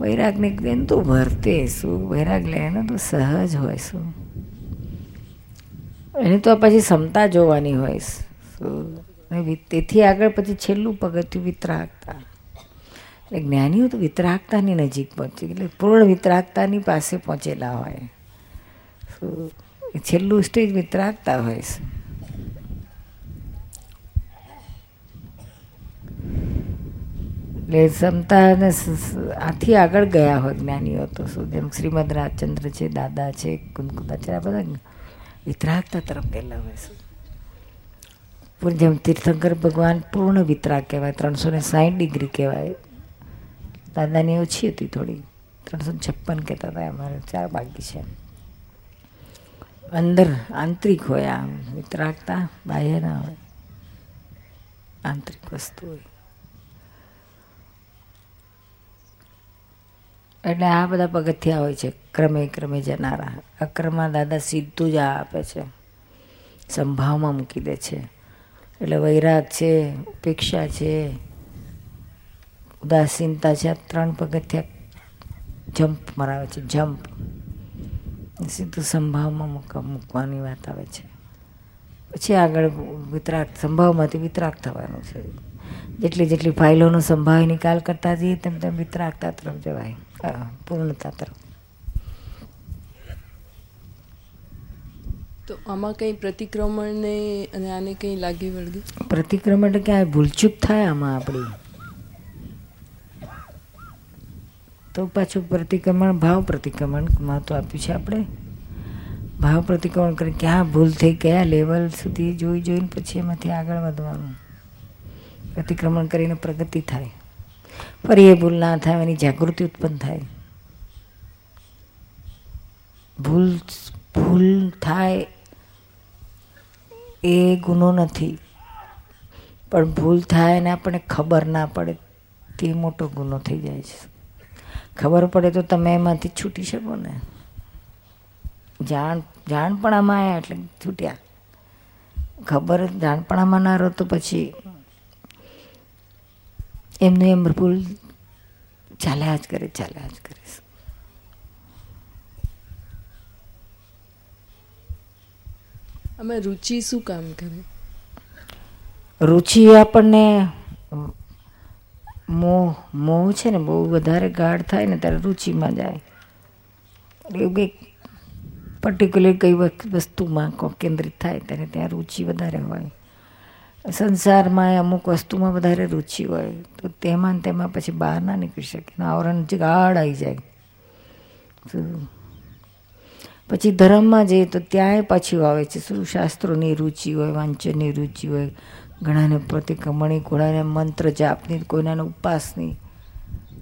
વૈરાગને બેન તો ભરતે શું? વૈરાગ લે એને તો સહજ હોય શું? એની તો પછી ક્ષમતા જોવાની હોય તેથી આગળ પછી છેલ્લું પગથિયું વિતરાગતા. એટલે જ્ઞાનીઓ તો વિતરાગતાની નજીક પહોંચે. એટલે પૂર્ણ વિતરાગતાની પાસે પહોંચેલા હોય. શું છેલ્લું સ્ટેજ વિતરાગતા હોય છે. એટલે ક્ષમતા અને આથી આગળ ગયા હોય જ્ઞાનીઓ તો. શું જેમ શ્રીમદ રાજચંદ્ર છે, દાદા છે કુંકુદાચાર્ય આ બધા વિતરાગતા તરફ ગયેલા હોય છે. પૂર્ણ જેમ તીર્થંકર ભગવાન પૂર્ણ વિતરા કહેવાય ત્રણસો ને સાઠ ડિગ્રી કહેવાય. દાદાની ઓછી હતી થોડી. ત્રણસો છપ્પન કહેતા હતા, અમારે ચાર બાકી છે. અંદર આંતરિક હોય આમ, વિતરાગતા બાહ્ય ના હોય. આંતરિક વસ્તુ હોય. એટલે આ બધા પગથિયા હોય છે, ક્રમે ક્રમે જનારા. અક્રમમાં દાદા સીધું જ આ આપે છે. સંભાવમાં મૂકી દે છે. એટલે વૈરાગ છે, ઉપેક્ષા છે, ઉદાસીનતા છે ત્રણ પગથિયા જમ્પ મરાવે છે જમ્પ સીધું સંભાવમાં મૂક, મૂકવાની વાત આવે છે. પછી આગળ વિતરાગ સંભાવમાંથી વિતરાગ થવાનું છે. જેટલી જેટલી ફાઇલોનો સંભાવ નિકાલ કરતા જઈએ, તેમ તેમ વિતરાકતા તરફ જવાય. પૂર્ણતા તરફ. તો આમાં કંઈ પ્રતિક્રમણને અને આને કંઈ લાગી વળગી? પ્રતિક્રમણ એટલે ક્યાંય ભૂલચૂક થાય આમાં આપણી? તો પાછું પ્રતિક્રમણ, ભાવ પ્રતિક્રમણ મહત્વ આપ્યું છે આપણે. ભાવ પ્રતિક્રમણ કરી ક્યાં ભૂલ થઈ, કયા લેવલ સુધી જોઈ જોઈને પછી એમાંથી આગળ વધવાનું. પ્રતિક્રમણ કરીને પ્રગતિ થાય. ફરી એ ભૂલ ના થાય, એની જાગૃતિ ઉત્પન્ન થાય. ભૂલ ભૂલ થાય એ ગુનો નથી. પણ ભૂલ થાય ને આપણને ખબર ના પડે તે મોટો ગુનો થઈ જાય છે. ખબર પડે તો તમે એમાંથી છૂટી શકો ને. જાણ, જાણપણામાં આવ્યા એટલે છૂટ્યા. ખબર જાણપણામાં ના રહો તો પછી એમનું એમ ભૂલ ચાલ્યા જ કરે, ચાલ્યા જ કરે. આમાં રુચિ શું કામ કરે? રુચિ આપણને મોહ મોહ છે ને, બહુ વધારે ગાઢ થાય ને ત્યારે રુચિમાં જાય. એવું કંઈક પર્ટિક્યુલર કઈ વસ્ત- વસ્તુમાં કેન્દ્રિત થાય ત્યારે ત્યાં રુચિ વધારે હોય. સંસારમાં અમુક વસ્તુમાં વધારે રુચિ હોય, તો તેમાં તેમાં પછી બહાર ના નીકળી શકે આવરણ ગાઢ આવી જાય. તો પછી ધર્મમાં જઈએ તો ત્યાંય પાછું આવે છે. શું શાસ્ત્રોની રુચિ હોય, વાંચનની રુચિ હોય, ઘણાને પ્રતિકમણી ઘોડાને મંત્ર જાપની, કોઈનાને ઉપાસની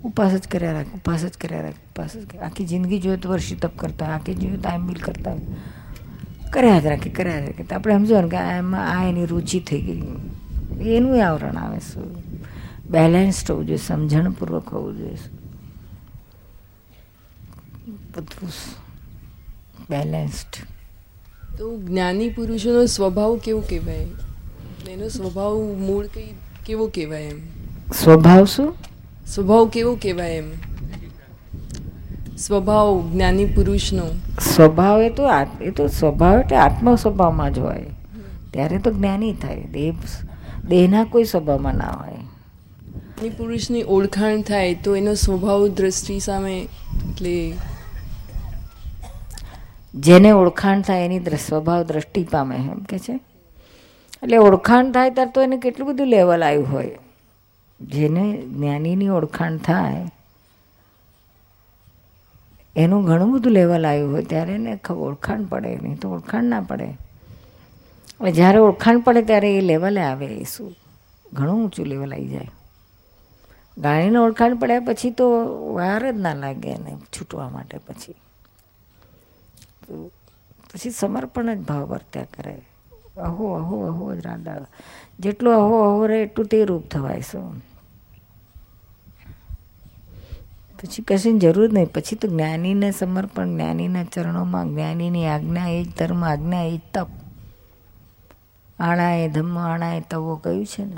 ઉપાસ જ કર્યા રાખે ઉપાસ જ કર્યા રાખે ઉપાસ જ આખી જિંદગી જોઈએ તો વર્ષી તપ કરતા આખી જોઈએ તો આમ બિલ કરતા કર્યા જ રાખે, કર્યા જ રાખે. તો આપણે સમજો ને કે એમાં, આ એની રુચિ થઈ ગઈ. એનું આવરણ આવે શું બેલેન્સ્ડ હોવું જોઈએ, સમજણપૂર્વક હોવું જોઈએ. બધું બેલેન્સ્ડ તો જ્ઞાની પુરુષોનો સ્વભાવ કેવો કહેવાય? એનો સ્વભાવ મૂળ કઈ કેવો કહેવાય એમ? સ્વભાવ શું? સ્વભાવ કેવો કહેવાય એમ? સ્વભાવ જ્ઞાની પુરુષનો. સ્વભાવ એ તો એ તો સ્વભાવ એટલે આત્મ સ્વભાવમાં જ હોય. ત્યારે તો જ્ઞાની થાય. દેહ દેહના કોઈ સ્વભાવમાં ના હોય. જ્ઞાની પુરુષની ઓળખાણ થાય તો એનો સ્વભાવ દ્રષ્ટિ સામે એટલે જેને ઓળખાણ થાય એની સ્વભાવ, દ્રષ્ટિ પામે એમ કે છે. એટલે ઓળખાણ થાય ત્યારે તો એને કેટલું બધું લેવલ આવ્યું હોય. જેને જ્ઞાનીની ઓળખાણ થાય, એનું ઘણું બધું લેવલ આવ્યું હોય ત્યારે એને ઓળખાણ પડે, નહીં તો ઓળખાણ ના પડે. જ્યારે ઓળખાણ પડે ત્યારે એ લેવલે આવે, એ શું? ઘણું ઊંચું લેવલ આવી જાય. ગાણીને ઓળખાણ પડ્યા પછી તો વાર જ ના લાગે એને છૂટવા માટે પછી. પછી સમર્પણ જ ભાવ વર્ત્યા કરે. અહો અહો અહો જ રાંધા. જેટલું અહો અહો રહે એટલું તે રૂપ થવાય, શું? પછી કશીની જરૂર નહીં. પછી તો જ્ઞાનીને સમર્પણ, જ્ઞાનીના ચરણોમાં જ્ઞાનીની આજ્ઞા એ જ ધર્મ, આજ્ઞા એ જ તપ. આણાએ ધમ્મ આણાએ તવો કહ્યું છે ને?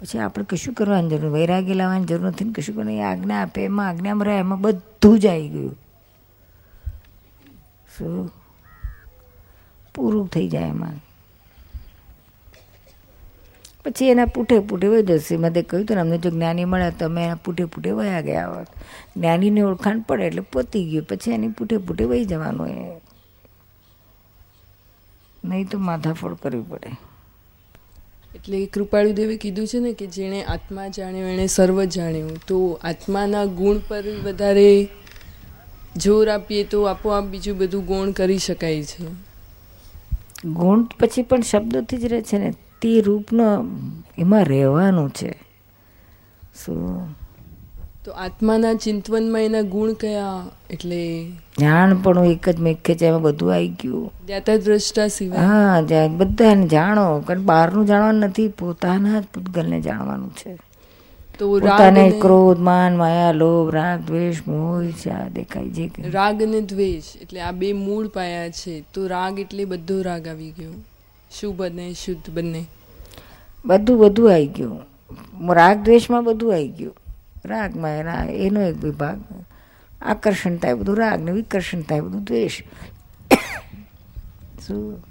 પછી આપણે કશું કરવાની જરૂર વૈરાગ્ય લાવવાની જરૂર નથી ને કશું કરવાની. આજ્ઞા આપે, એમાં આજ્ઞામાં રહે, એમાં બધું જ આવી ગયું. શું પૂરું થઈ જાય એમાં. પછી એના પૂઠે પૂઠે વહી જશે. મેં કહ્યું હતું ને, અમને જો જ્ઞાની મળે તો અમે એના પૂઠે પૂઠે વયા ગયા હોત. જ્ઞાનીને ઓળખાણ પડે એટલે પતી ગયું. પછી એની પૂઠે પૂઠે વહી જવાનું એ. નહીં તો માથાફોડ કરવી પડે. એટલે કૃપાળુદેવે કીધું છે ને કે જેણે આત્મા જાણ્યો, એણે સર્વ જાણ્યું. તો આત્માના ગુણ પર વધારે જોર આપીએ તો આપોઆપ બીજું બધું ગુણ કરી શકાય છે. ગુણ પછી પણ શબ્દોથી જ રહે છે ને તે રૂપનો એમાં રહેવાનું છે. શું તો આત્માના ચિંતવનમાં એના ગુણ કયા? એટલે જાણ પણ એક જ મેઘે છે એમાં બધું આવી ગયું. જ્ઞાતા દ્રષ્ટા સિવાય. હા બધાને જાણો કારણ બહારનું જાણવાનું નથી પોતાના જ પૂતગલને જાણવાનું છે. તો રાગ પોતાને ક્રોધ માન માયા લોભ રાગ દ્વેષ મોહ ઈચ્છા દેખાય છે કંઈ. રાગ અને દ્વેષ એટલે આ બે મૂળ પાયા છે. તો રાગ એટલે બધો રાગ આવી ગયો. શુભ અને શુદ્ધ બંને. બધું બધું આવી ગયું. રાગ દ્વેષમાં બધું આવી ગયું. રાગમાં એના એનો એક વિભાગ. આકર્ષણ થાય બધું રાગ ને વિકર્ષણ થાય બધું દ્વેષ. શું?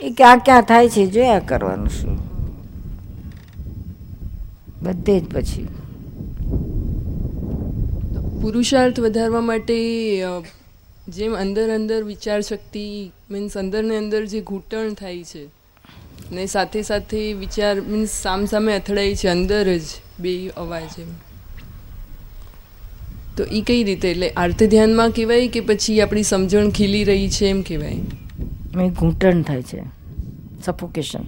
એ ક્યાં ક્યાં થાય છે જોયા કરવાનું શું? બધે જ પછી. પુરુષાર્થ વધારવા માટે જેમ અંદર અંદર વિચાર શક્તિ મીન્સ અંદર ને અંદર જે ઘૂંટણ થાય છે ને સાથે સાથે વિચાર મીન્સ સામસામે અથડાય છે અંદર જ બે અવાજ એમ. તો એ કઈ રીતે? એટલે આર્ત ધ્યાનમાં કહેવાય કે પછી આપણી સમજણ ખીલી રહી છે એમ કહેવાય? ઘૂંટણ થાય છે સફોકેશન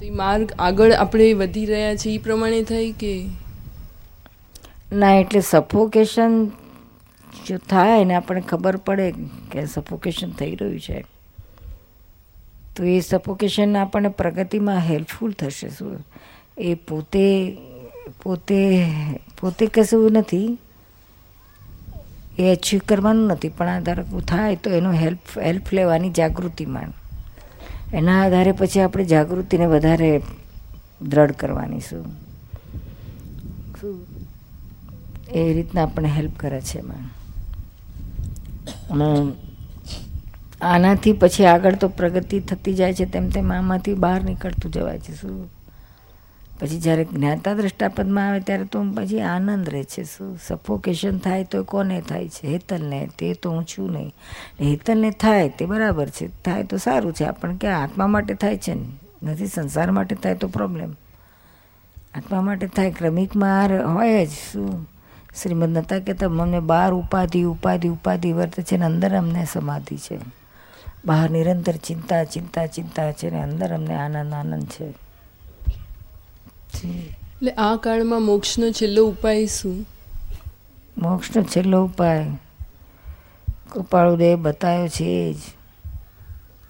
તો એ માર્ગ આગળ આપણે વધી રહ્યા છીએ એ પ્રમાણે થાય કે? ના, એટલે સફોકેશન જો થાય ને આપણને ખબર પડે કે સફોકેશન થઈ રહ્યું છે. તો એ સફોકેશન આપણને પ્રગતિમાં હેલ્પફુલ થશે શું? એ પોતે પોતે પોતે કશું નથી. એ અચીવ કરવાનું નથી, પણ આ ધારક થાય તો એનો હેલ્પ હેલ્પ લેવાની જાગૃતિ માંડ એના આધારે પછી આપણે જાગૃતિને વધારે દ્રઢ કરવાની શું? એ રીતના આપણને હેલ્પ કરે છે એમાં. અને આનાથી પછી આગળ તો પ્રગતિ થતી જાય છે, તેમ તેમ આમાંથી બહાર નીકળતું જવાય છે, શું? પછી જ્યારે જ્ઞાતા દ્રષ્ટાપદમાં આવે ત્યારે તો પછી આનંદ રહે છે. શું સફોકેશન થાય તો કોને થાય છે? હેતલને, તે તો હું છું નહીં. હેતલને થાય તે બરાબર છે. થાય તો સારું છે. આપણને કે આત્મા માટે થાય છે ને? નથી, સંસાર માટે થાય તો પ્રોબ્લેમ આત્મા માટે થાય ક્રમિકમાં હોય જ. શું? શ્રીમદ નતા કહેતા, અમને બહાર ઉપાધિ ઉપાધિ ઉપાધિ વર્તે છે ને અંદર અમને સમાધિ છે. બહાર નિરંતર ચિંતા ચિંતા ચિંતા છે ને અંદર અમને આનંદ આનંદ છે. એટલે આ કાળમાં મોક્ષનો છેલ્લો ઉપાય શું? મોક્ષનો છેલ્લો ઉપાય? કૃપાળુદેવ બતાવ્યો છે જ.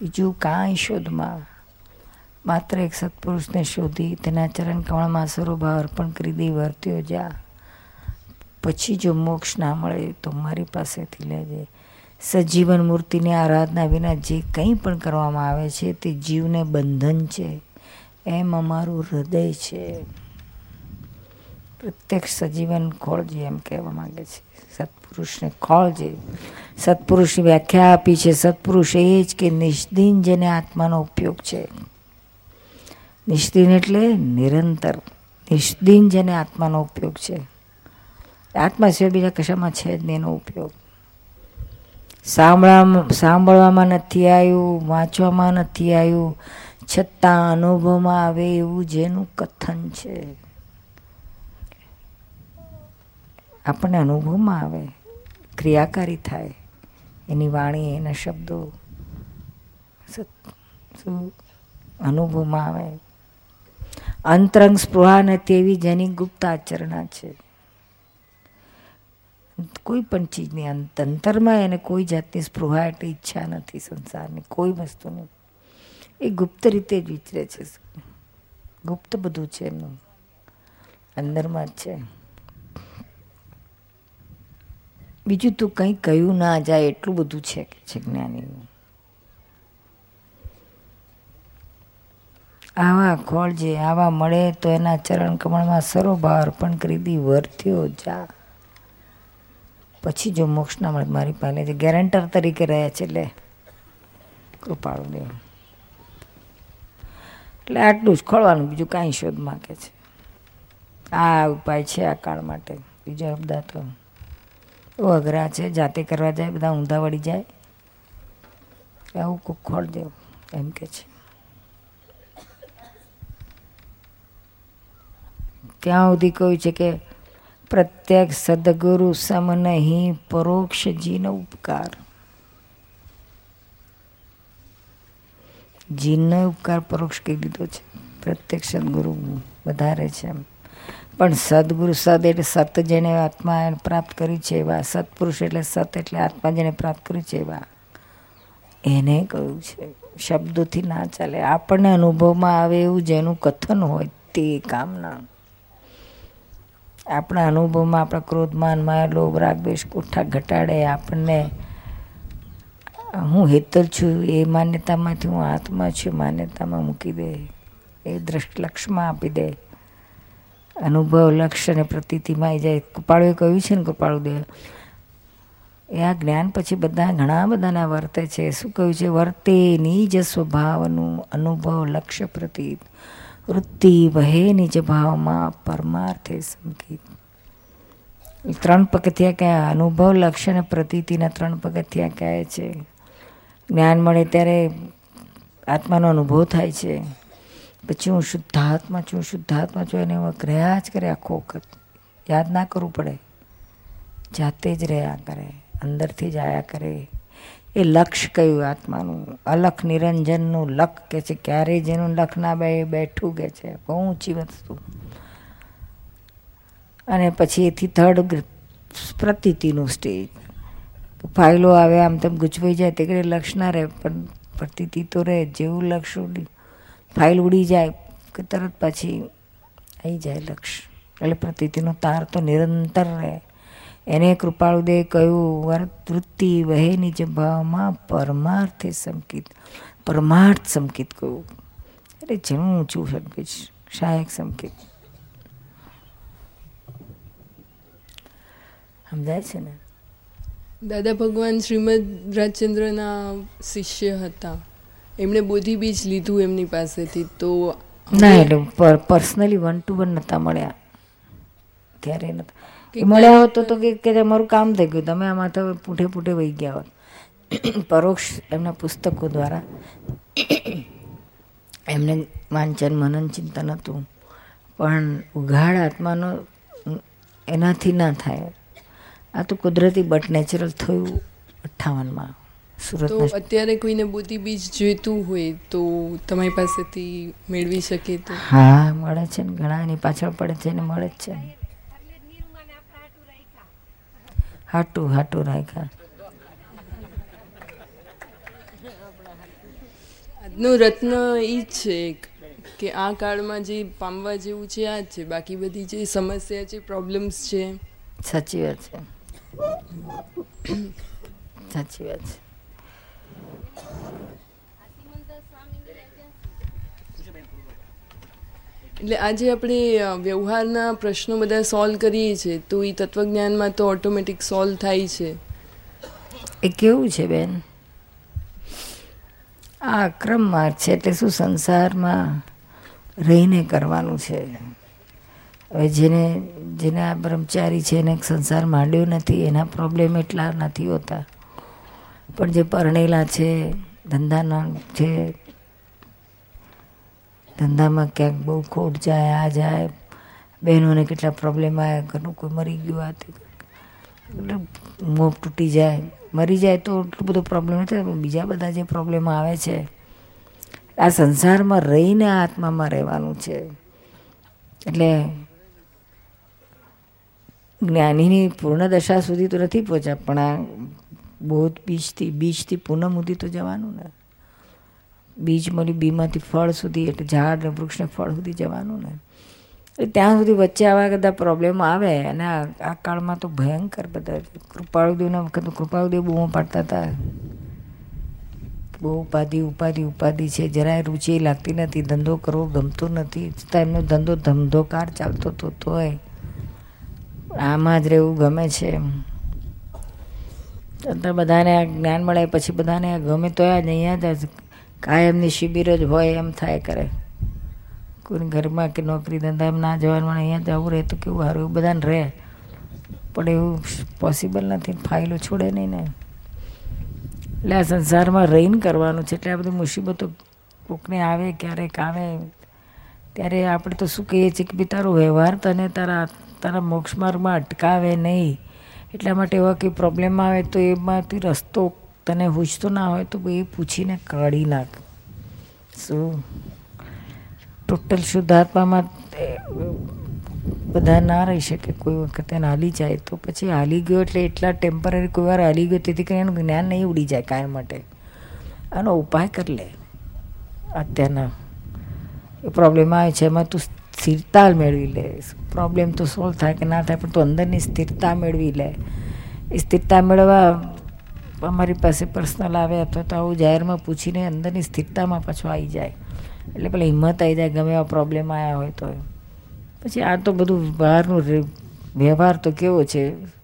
બીજું કાંઈ શોધમાં. માત્ર એક સત્પુરુષને શોધી તેના ચરણ કમળમાં સ્વરૂભાવ અર્પણ કરી દઈ વર્ત્યો જા. પછી જો મોક્ષ ના મળે તો મારી પાસેથી લેજે. સજીવન મૂર્તિની આરાધના વિના જે કંઈ પણ કરવામાં આવે છે તે જીવને બંધન છે. એમ અમારું હૃદય છે. પ્રત્યક્ષ સજીવન ખોળજે એમ કહેવા માંગે છે. સત્પુરુષને ખોળજે સત્પુરુષની વ્યાખ્યા આપી છે. સત્પુરુષ એ જ કે નિષ્દિન જેને આત્માનો ઉપયોગ છે. નિષ્દિન એટલે નિરંતર. નિષ્દિન જેને આત્માનો ઉપયોગ છે. આત્મા સિવાય બીજા કશામાં છે જ નહીં એનો ઉપયોગ. સાંભળવામાં સાંભળવામાં નથી આવ્યું, વાંચવામાં નથી આવ્યું. છતાં અનુભવમાં આવે એવું જેનું કથન છે. આપણને અનુભવમાં આવે, ક્રિયાકારી થાય, એની વાણી, એના શબ્દો શું અનુભવમાં આવે. અંતરંગ સ્પૃહા નથી એવી જેની ગુપ્ત આચરણા છે. કોઈ પણ ચીજની અંતરમાં એને કોઈ જાતની સ્પૃહા એટલે ઈચ્છા નથી સંસારની, કોઈ વસ્તુની. એ ગુપ્ત રીતે જ વિચરે છે. ગુપ્ત બધું છે એમનું. અંદરમાં જ છે. બીજું તું કંઈ કહ્યું ના જાય એટલું બધું છે કે છે જ્ઞાનીનું. આવા ખોળજે આવા મળે તો એના ચરણ કમળમાં સરોભાર અર્પણ કરી દી વર્ત્યો જા. પછી જો મોક્ષ ના મળે, મારી પાસે જે ગેરંટર તરીકે રહ્યા છે એટલે કૃપાળુ દેવ એટલે આટલું જ ખોળવાનું, બીજું કાંઈ શોધ માગે છે. આ ઉપાય છે આ કાળ માટે. બીજા બધા તો બહુ અઘરા છે, જાતે કરવા જાય, બધા ઊંધા વળી જાય. આવું કોક ખોળ દેવું, એમ કે છે. ત્યાં સુધી કહ્યું છે કે પ્રત્યેક સદગુરુ સમ નહીં પરોક્ષજીનો ઉપકાર. જીનનો ઉપકાર પરોક્ષ કહી દીધો છે. પ્રત્યક્ષ સદગુરુ વધારે છે એમ. પણ સદગુરુ સદ એટલે સત જેને આત્મા પ્રાપ્ત કરી છે એવા. સત્પુરુષ એટલે સત એટલે આત્મા જેને પ્રાપ્ત કરી છે એવા. એને કહ્યું છે, શબ્દોથી ના ચાલે. આપણને અનુભવમાં આવે એવું જેનું કથન હોય તે કામના. આપણા અનુભવમાં, આપણા ક્રોધમાન માયા લોભ રાગ દ્વેષ કોઠા, ઘટાડે આપણને હું હેતલ છું, એ માન્યતામાંથી હું આત્મા છું, માન્યતામાં મૂકી દે, એ દ્રષ્ટિ લક્ષ્યમાં આપી દે. અનુભવ લક્ષ્ય અને પ્રતીતિમાં આવી જાય. કૃપાળુએ કહ્યું છે ને કૃપાળુદેવ એ આ જ્ઞાન પછી બધા ઘણા બધાના વર્તે છે. શું કહ્યું છે? વર્તે નિજ સ્વભાવનું અનુભવ લક્ષ્ય પ્રતીત. વૃત્તિ વહે નિજ ભાવમાં પરમાર્થે સંકેત. ત્રણ પગથિયા કયા? અનુભવ લક્ષ્ય અને પ્રતીતિના ત્રણ પગથિયા કહે છે? જ્ઞાન મળે ત્યારે આત્માનો અનુભવ થાય છે. પછી હું શુદ્ધાત્મા છું શુદ્ધાત્મા છું, એને રહ્યા જ કરે આખો વખત. યાદ ના કરવું પડે. જાતે જ રહ્યા કરે, અંદરથી જ આયા કરે. એ લક્ષ કયું આત્માનું? અલખ નિરંજનનું લખ કે છે? ક્યારેય જેનું લખ ના બે બેઠું કે છે? બહુ ઊંચી વસ્તુ. અને પછી એથી થર્ડ પ્રતીતિનું સ્ટેજ ફાઇલો આવે, આમ તેમ ગૂંચવાઈ જાય તે કરે લક્ષ ના રહે, પણ પ્રતીતિ તો રહે, જેવું લક્ષ ઉડી, ફાઇલ ઉડી જાય, કે તરત પછી આવી જાય લક્ષ. એટલે પ્રતીતિનો તાર તો નિરંતર રહે. એને કૃપાળુદે કહ્યું વૃત્તિ વહે નિજ ભાવમાં પરમાર્થે સંકિત. પરમાર્થ સંકિત કહ્યું. એટલે જેનું ઊંચું સંકિત, સહાયક સંકેત. સમજાય છે ને? દાદા ભગવાન શ્રીમદ રાજચંદ્રના શિષ્ય હતા. એમણે બોધી બીજ લીધું એમની પાસેથી તો ના એટલે પર્સનલી વન ટુ વન નતા મળ્યા. ત્યારે નતા. એ મળ્યા હોત તો કે તમારું કામ થઈ ગયું. તમે આમાં તો પૂઠે પૂઠે વહી ગયા હોત. પરોક્ષ એમના પુસ્તકો દ્વારા એમને વાંચન મનન ચિંતન હતું. પણ ઉઘાડ આત્માનો એનાથી ના થાય. આ તો કુદરતી બટ નેચરલ થયું અઠ્ઠાવનમાં. સુરત તો અત્યારે કોઈને બોધી બીજ જોઈતું હોય તો તમારી પાસેથી મેળવી શકે તો? હા મળે છે ને ઘણા એની પાછળ પડે છે ને મળે જ છે હાટું હાટું રાખ્યા. આજનું રત્ન એ છે કે આ કાળમાં જે પામવા જેવું છે આ જ છે. બાકી બધી જે સમસ્યા છે પ્રોબ્લેમ્સ છે. સાચી વાત છે. સાચી વાત છે. એટલે આજે આપણે વ્યવહારના પ્રશ્નો બધા સોલ્વ કરીએ છીએ તો એ તત્વજ્ઞાનમાં તો ઓટોમેટિક સોલ્વ થાય છે. એ કેવું છે બેન? આ અક્રમ માર્ગ છે એટલે શું સંસારમાં રહીને કરવાનું છે? હવે જેને જેને આ બ્રહ્મચારી છે એને સંસાર માંડ્યો નથી, એના પ્રોબ્લેમ એટલા નથી હોતા. પણ જે પરણેલા છે, ધંધાના છે, ધંધામાં ક્યાંક બહુ ખોટ જાય, આ જાય, બહેનોને કેટલા પ્રોબ્લેમ આવે, ઘરનું કોઈ મરી ગયું, આ તે મોફ તૂટી જાય. મરી જાય તો એટલું બધો પ્રોબ્લેમ નથી બીજા બધા જે પ્રોબ્લેમ આવે છે, આ સંસારમાં રહીને આત્મામાં રહેવાનું છે. એટલે જ્ઞાનીની પૂર્ણ દશા સુધી તો નથી પહોંચ્યા, પણ આ બોધ બીજથી બીજથી પૂનમ સુધી તો જવાનું ને. બીજ મળી બીમાંથી ફળ સુધી, એટલે ઝાડ ને વૃક્ષને ફળ સુધી જવાનું ને. એટલે ત્યાં સુધી વચ્ચે આવા બધા પ્રોબ્લેમ આવે અને આ કાળમાં તો ભયંકર બધા. કૃપાળુદેવના વખત કૃપાળુદેવ બહુ પાડતા હતા. બહુ ઉપાધિ ઉપાધિ ઉપાધિ છે. જરાય રુચિ લાગતી નથી, ધંધો કરવો ગમતો નથી. છતાં એમનો ધંધો ધંધોકાર ચાલતો તો તોય. આમાં જ રહેવું ગમે છે. તો બધાને આ જ્ઞાન મળે, પછી બધાને આ ગમે તો જ અહીંયા જ કાયમની શિબિર જ હોય એમ થાય કરે. કોઈ ઘરમાં કે નોકરી ધંધા એમ ના જવાનું અહીંયા જવું રહે તો કેવું સારું, એવું બધાને રહે. પણ એવું પોસિબલ નથી, ફાઇલો છોડે નહીં ને. એટલે આ સંસારમાં રહીને કરવાનું છે, એટલે આ બધી મુસીબતો કોકને આવે, ક્યારેક આવે. ત્યારે આપણે તો શું કહીએ છીએ કે બી વ્યવહાર તને તારા તારા મોક્ષ માર્ગમાં અટકાવે નહીં. એટલા માટે એવા કંઈ પ્રોબ્લેમ આવે તો એમાંથી રસ્તો તને પૂછતો ના હોય તો એ પૂછીને કાઢી નાખ. શું? ટોટલ શુદ્ધાત્મામાં બધા ના રહી શકે. કોઈ વખત એને હાલી જાય તો પછી હાલી ગયો એટલે એટલા ટેમ્પરરી કોઈ વાર હાલી ગયો તેથી કરીને એનું જ્ઞાન નહીં ઉડી જાય કાંઈ માટે. આનો ઉપાય કરી લે. અત્યારના એ પ્રોબ્લેમ આવે છે. એમાં તું સ્થિરતા મેળવી લે. પ્રોબ્લેમ તો સોલ્વ થાય કે ના થાય, પણ તું અંદરની સ્થિરતા મેળવી લે. એ સ્થિરતા મેળવવા અમારી પાસે પર્સનલ આવે અથવા તો આવું જાહેરમાં પૂછીને અંદરની સ્થિરતામાં પાછો આવી જાય. એટલે પેલા હિંમત આવી જાય ગમે એવા પ્રોબ્લેમ આવ્યા હોય તો. પછી આ તો બધું બહારનું વ્યવહાર તો કેવો છે?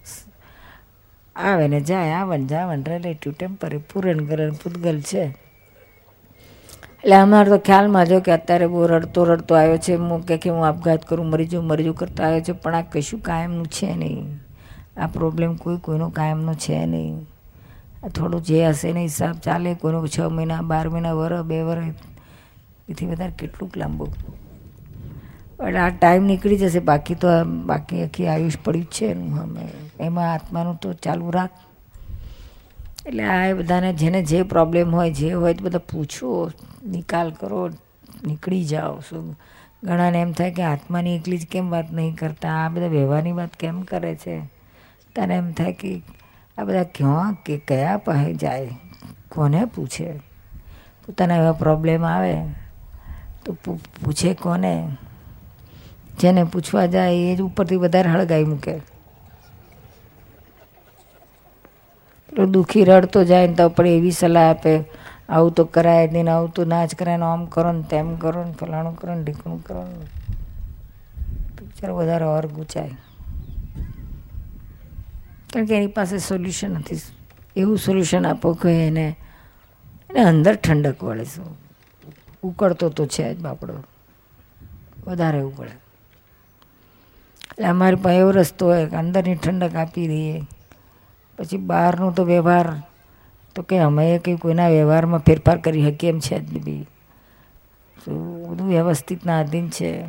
આવે ને જાય, આવે ને જાવે રિલેટિવ ટેમ્પરે પૂરણ ગરણ પૂતગલ છે. એટલે અમારે તો ખ્યાલમાં જો કે અત્યારે બહુ રડતો રડતો આવ્યો છે. હું કે કે હું આપઘાત કરું, મરી જાઉં મરી જાઉં કરતો આવ્યો છે. પણ આ કશું કાયમનું છે નહીં. આ પ્રોબ્લેમ કોઈ કોઈનો કાયમનો છે નહીં. થોડું જે હશે ને હિસાબ ચાલે. કોઈનો છ મહિના, બાર મહિના, વર, બે વર, એથી વધારે કેટલુંક લાંબુ. એટલે આ ટાઈમ નીકળી જશે. બાકી તો બાકી આખી આયુષ પડ્યું છે. એનું અમે, એમાં આત્માનું તો ચાલુ રાખ. એટલે આ બધાને જેને જે પ્રોબ્લેમ હોય, જે હોય તો બધા પૂછો, નિકાલ કરો, નીકળી જાઓ. શું ઘણાને એમ થાય કે આત્માની એકલી જ કેમ વાત નહીં કરતા? આ બધા વ્યવહારની વાત કેમ કરે છે? તને એમ થાય કે આ બધા ક્યાં કે કયા પાસે જાય? કોને પૂછે? પોતાના એવા પ્રોબ્લેમ આવે તો પૂછે કોને? જેને પૂછવા જાય એ જ ઉપરથી વધારે હળગાઈ મૂકે. પેલો દુઃખી રડતો જાય ને તો આપણે એવી સલાહ આપે, આવું તો કરાય નહીં આવું તો ના જ કરાય આમ કરો ને તેમ કરો ને ફલાણું કરો ને ઢીકણું કરો ને. પિક્ચર વધારે ઓર ગુચાય. કારણ કે એની પાસે સોલ્યુશન નથી. એવું સોલ્યુશન આપો કે એને એને અંદર ઠંડક વળે શું ઉકળતો તો છે જ બાપડો. વધારે ઉકળે. એટલે અમારી પાસે એવો રસ્તો હોય કે અંદરની ઠંડક આપી દઈએ. પછી બહારનું તો વ્યવહાર, તો કે અમે કંઈ કોઈના વ્યવહારમાં ફેરફાર કરી શકીએ એમ છે જ બી. શું બધું વ્યવસ્થિતના આધીન છે.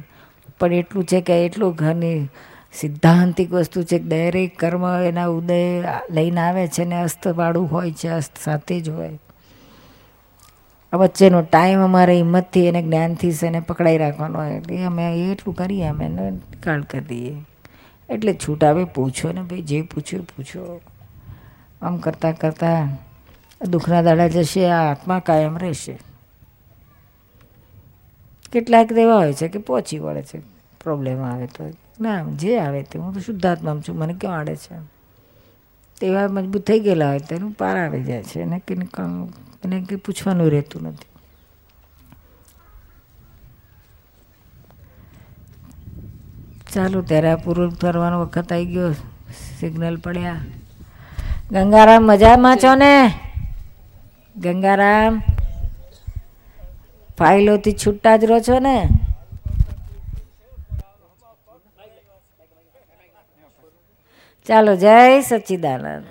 પણ એટલું છે કે એટલું ઘરની સિદ્ધાંતિક વસ્તુ છે કે દરેક કર્મ એના ઉદય લઈને આવે છે ને અસ્તવાળું હોય છે, અસ્ત સાથે જ હોય. આ વચ્ચેનો ટાઈમ અમારે હિંમતથી અને જ્ઞાનથી છે એને પકડાઈ રાખવાનો હોય. એટલે અમે એટલું કરીએ, અમે એને નિકાલ કરી દઈએ. એટલે છૂટ આવે, પૂછો ને ભાઈ, જે પૂછ્યું, પૂછો. આમ કરતાં કરતાં દુઃખના દાડા જશે, આ આત્મા કાયમ રહેશે. કેટલાક એવા હોય છે કે પહોંચી વળે છે પ્રોબ્લેમ આવે તો. ના જે આવે તે, હું તો શુદ્ધાત્મા છું, મને કેમ આડે છે? તેવા મજબૂત થઈ ગયેલા હોય તેનું પાર આવી જાય છે, એને કે એને કંઈ પૂછવાનું રહેતું નથી. ચાલો, ત્યારે આ પૂરું ફરવાનો વખત આવી ગયો, સિગ્નલ પડ્યા. ગંગારામ મજામાં છો ને? ગંગારામ ફાઇલોથી છૂટા જ રહો છો ને? ચાલો જય સચ્ચિદાનંદ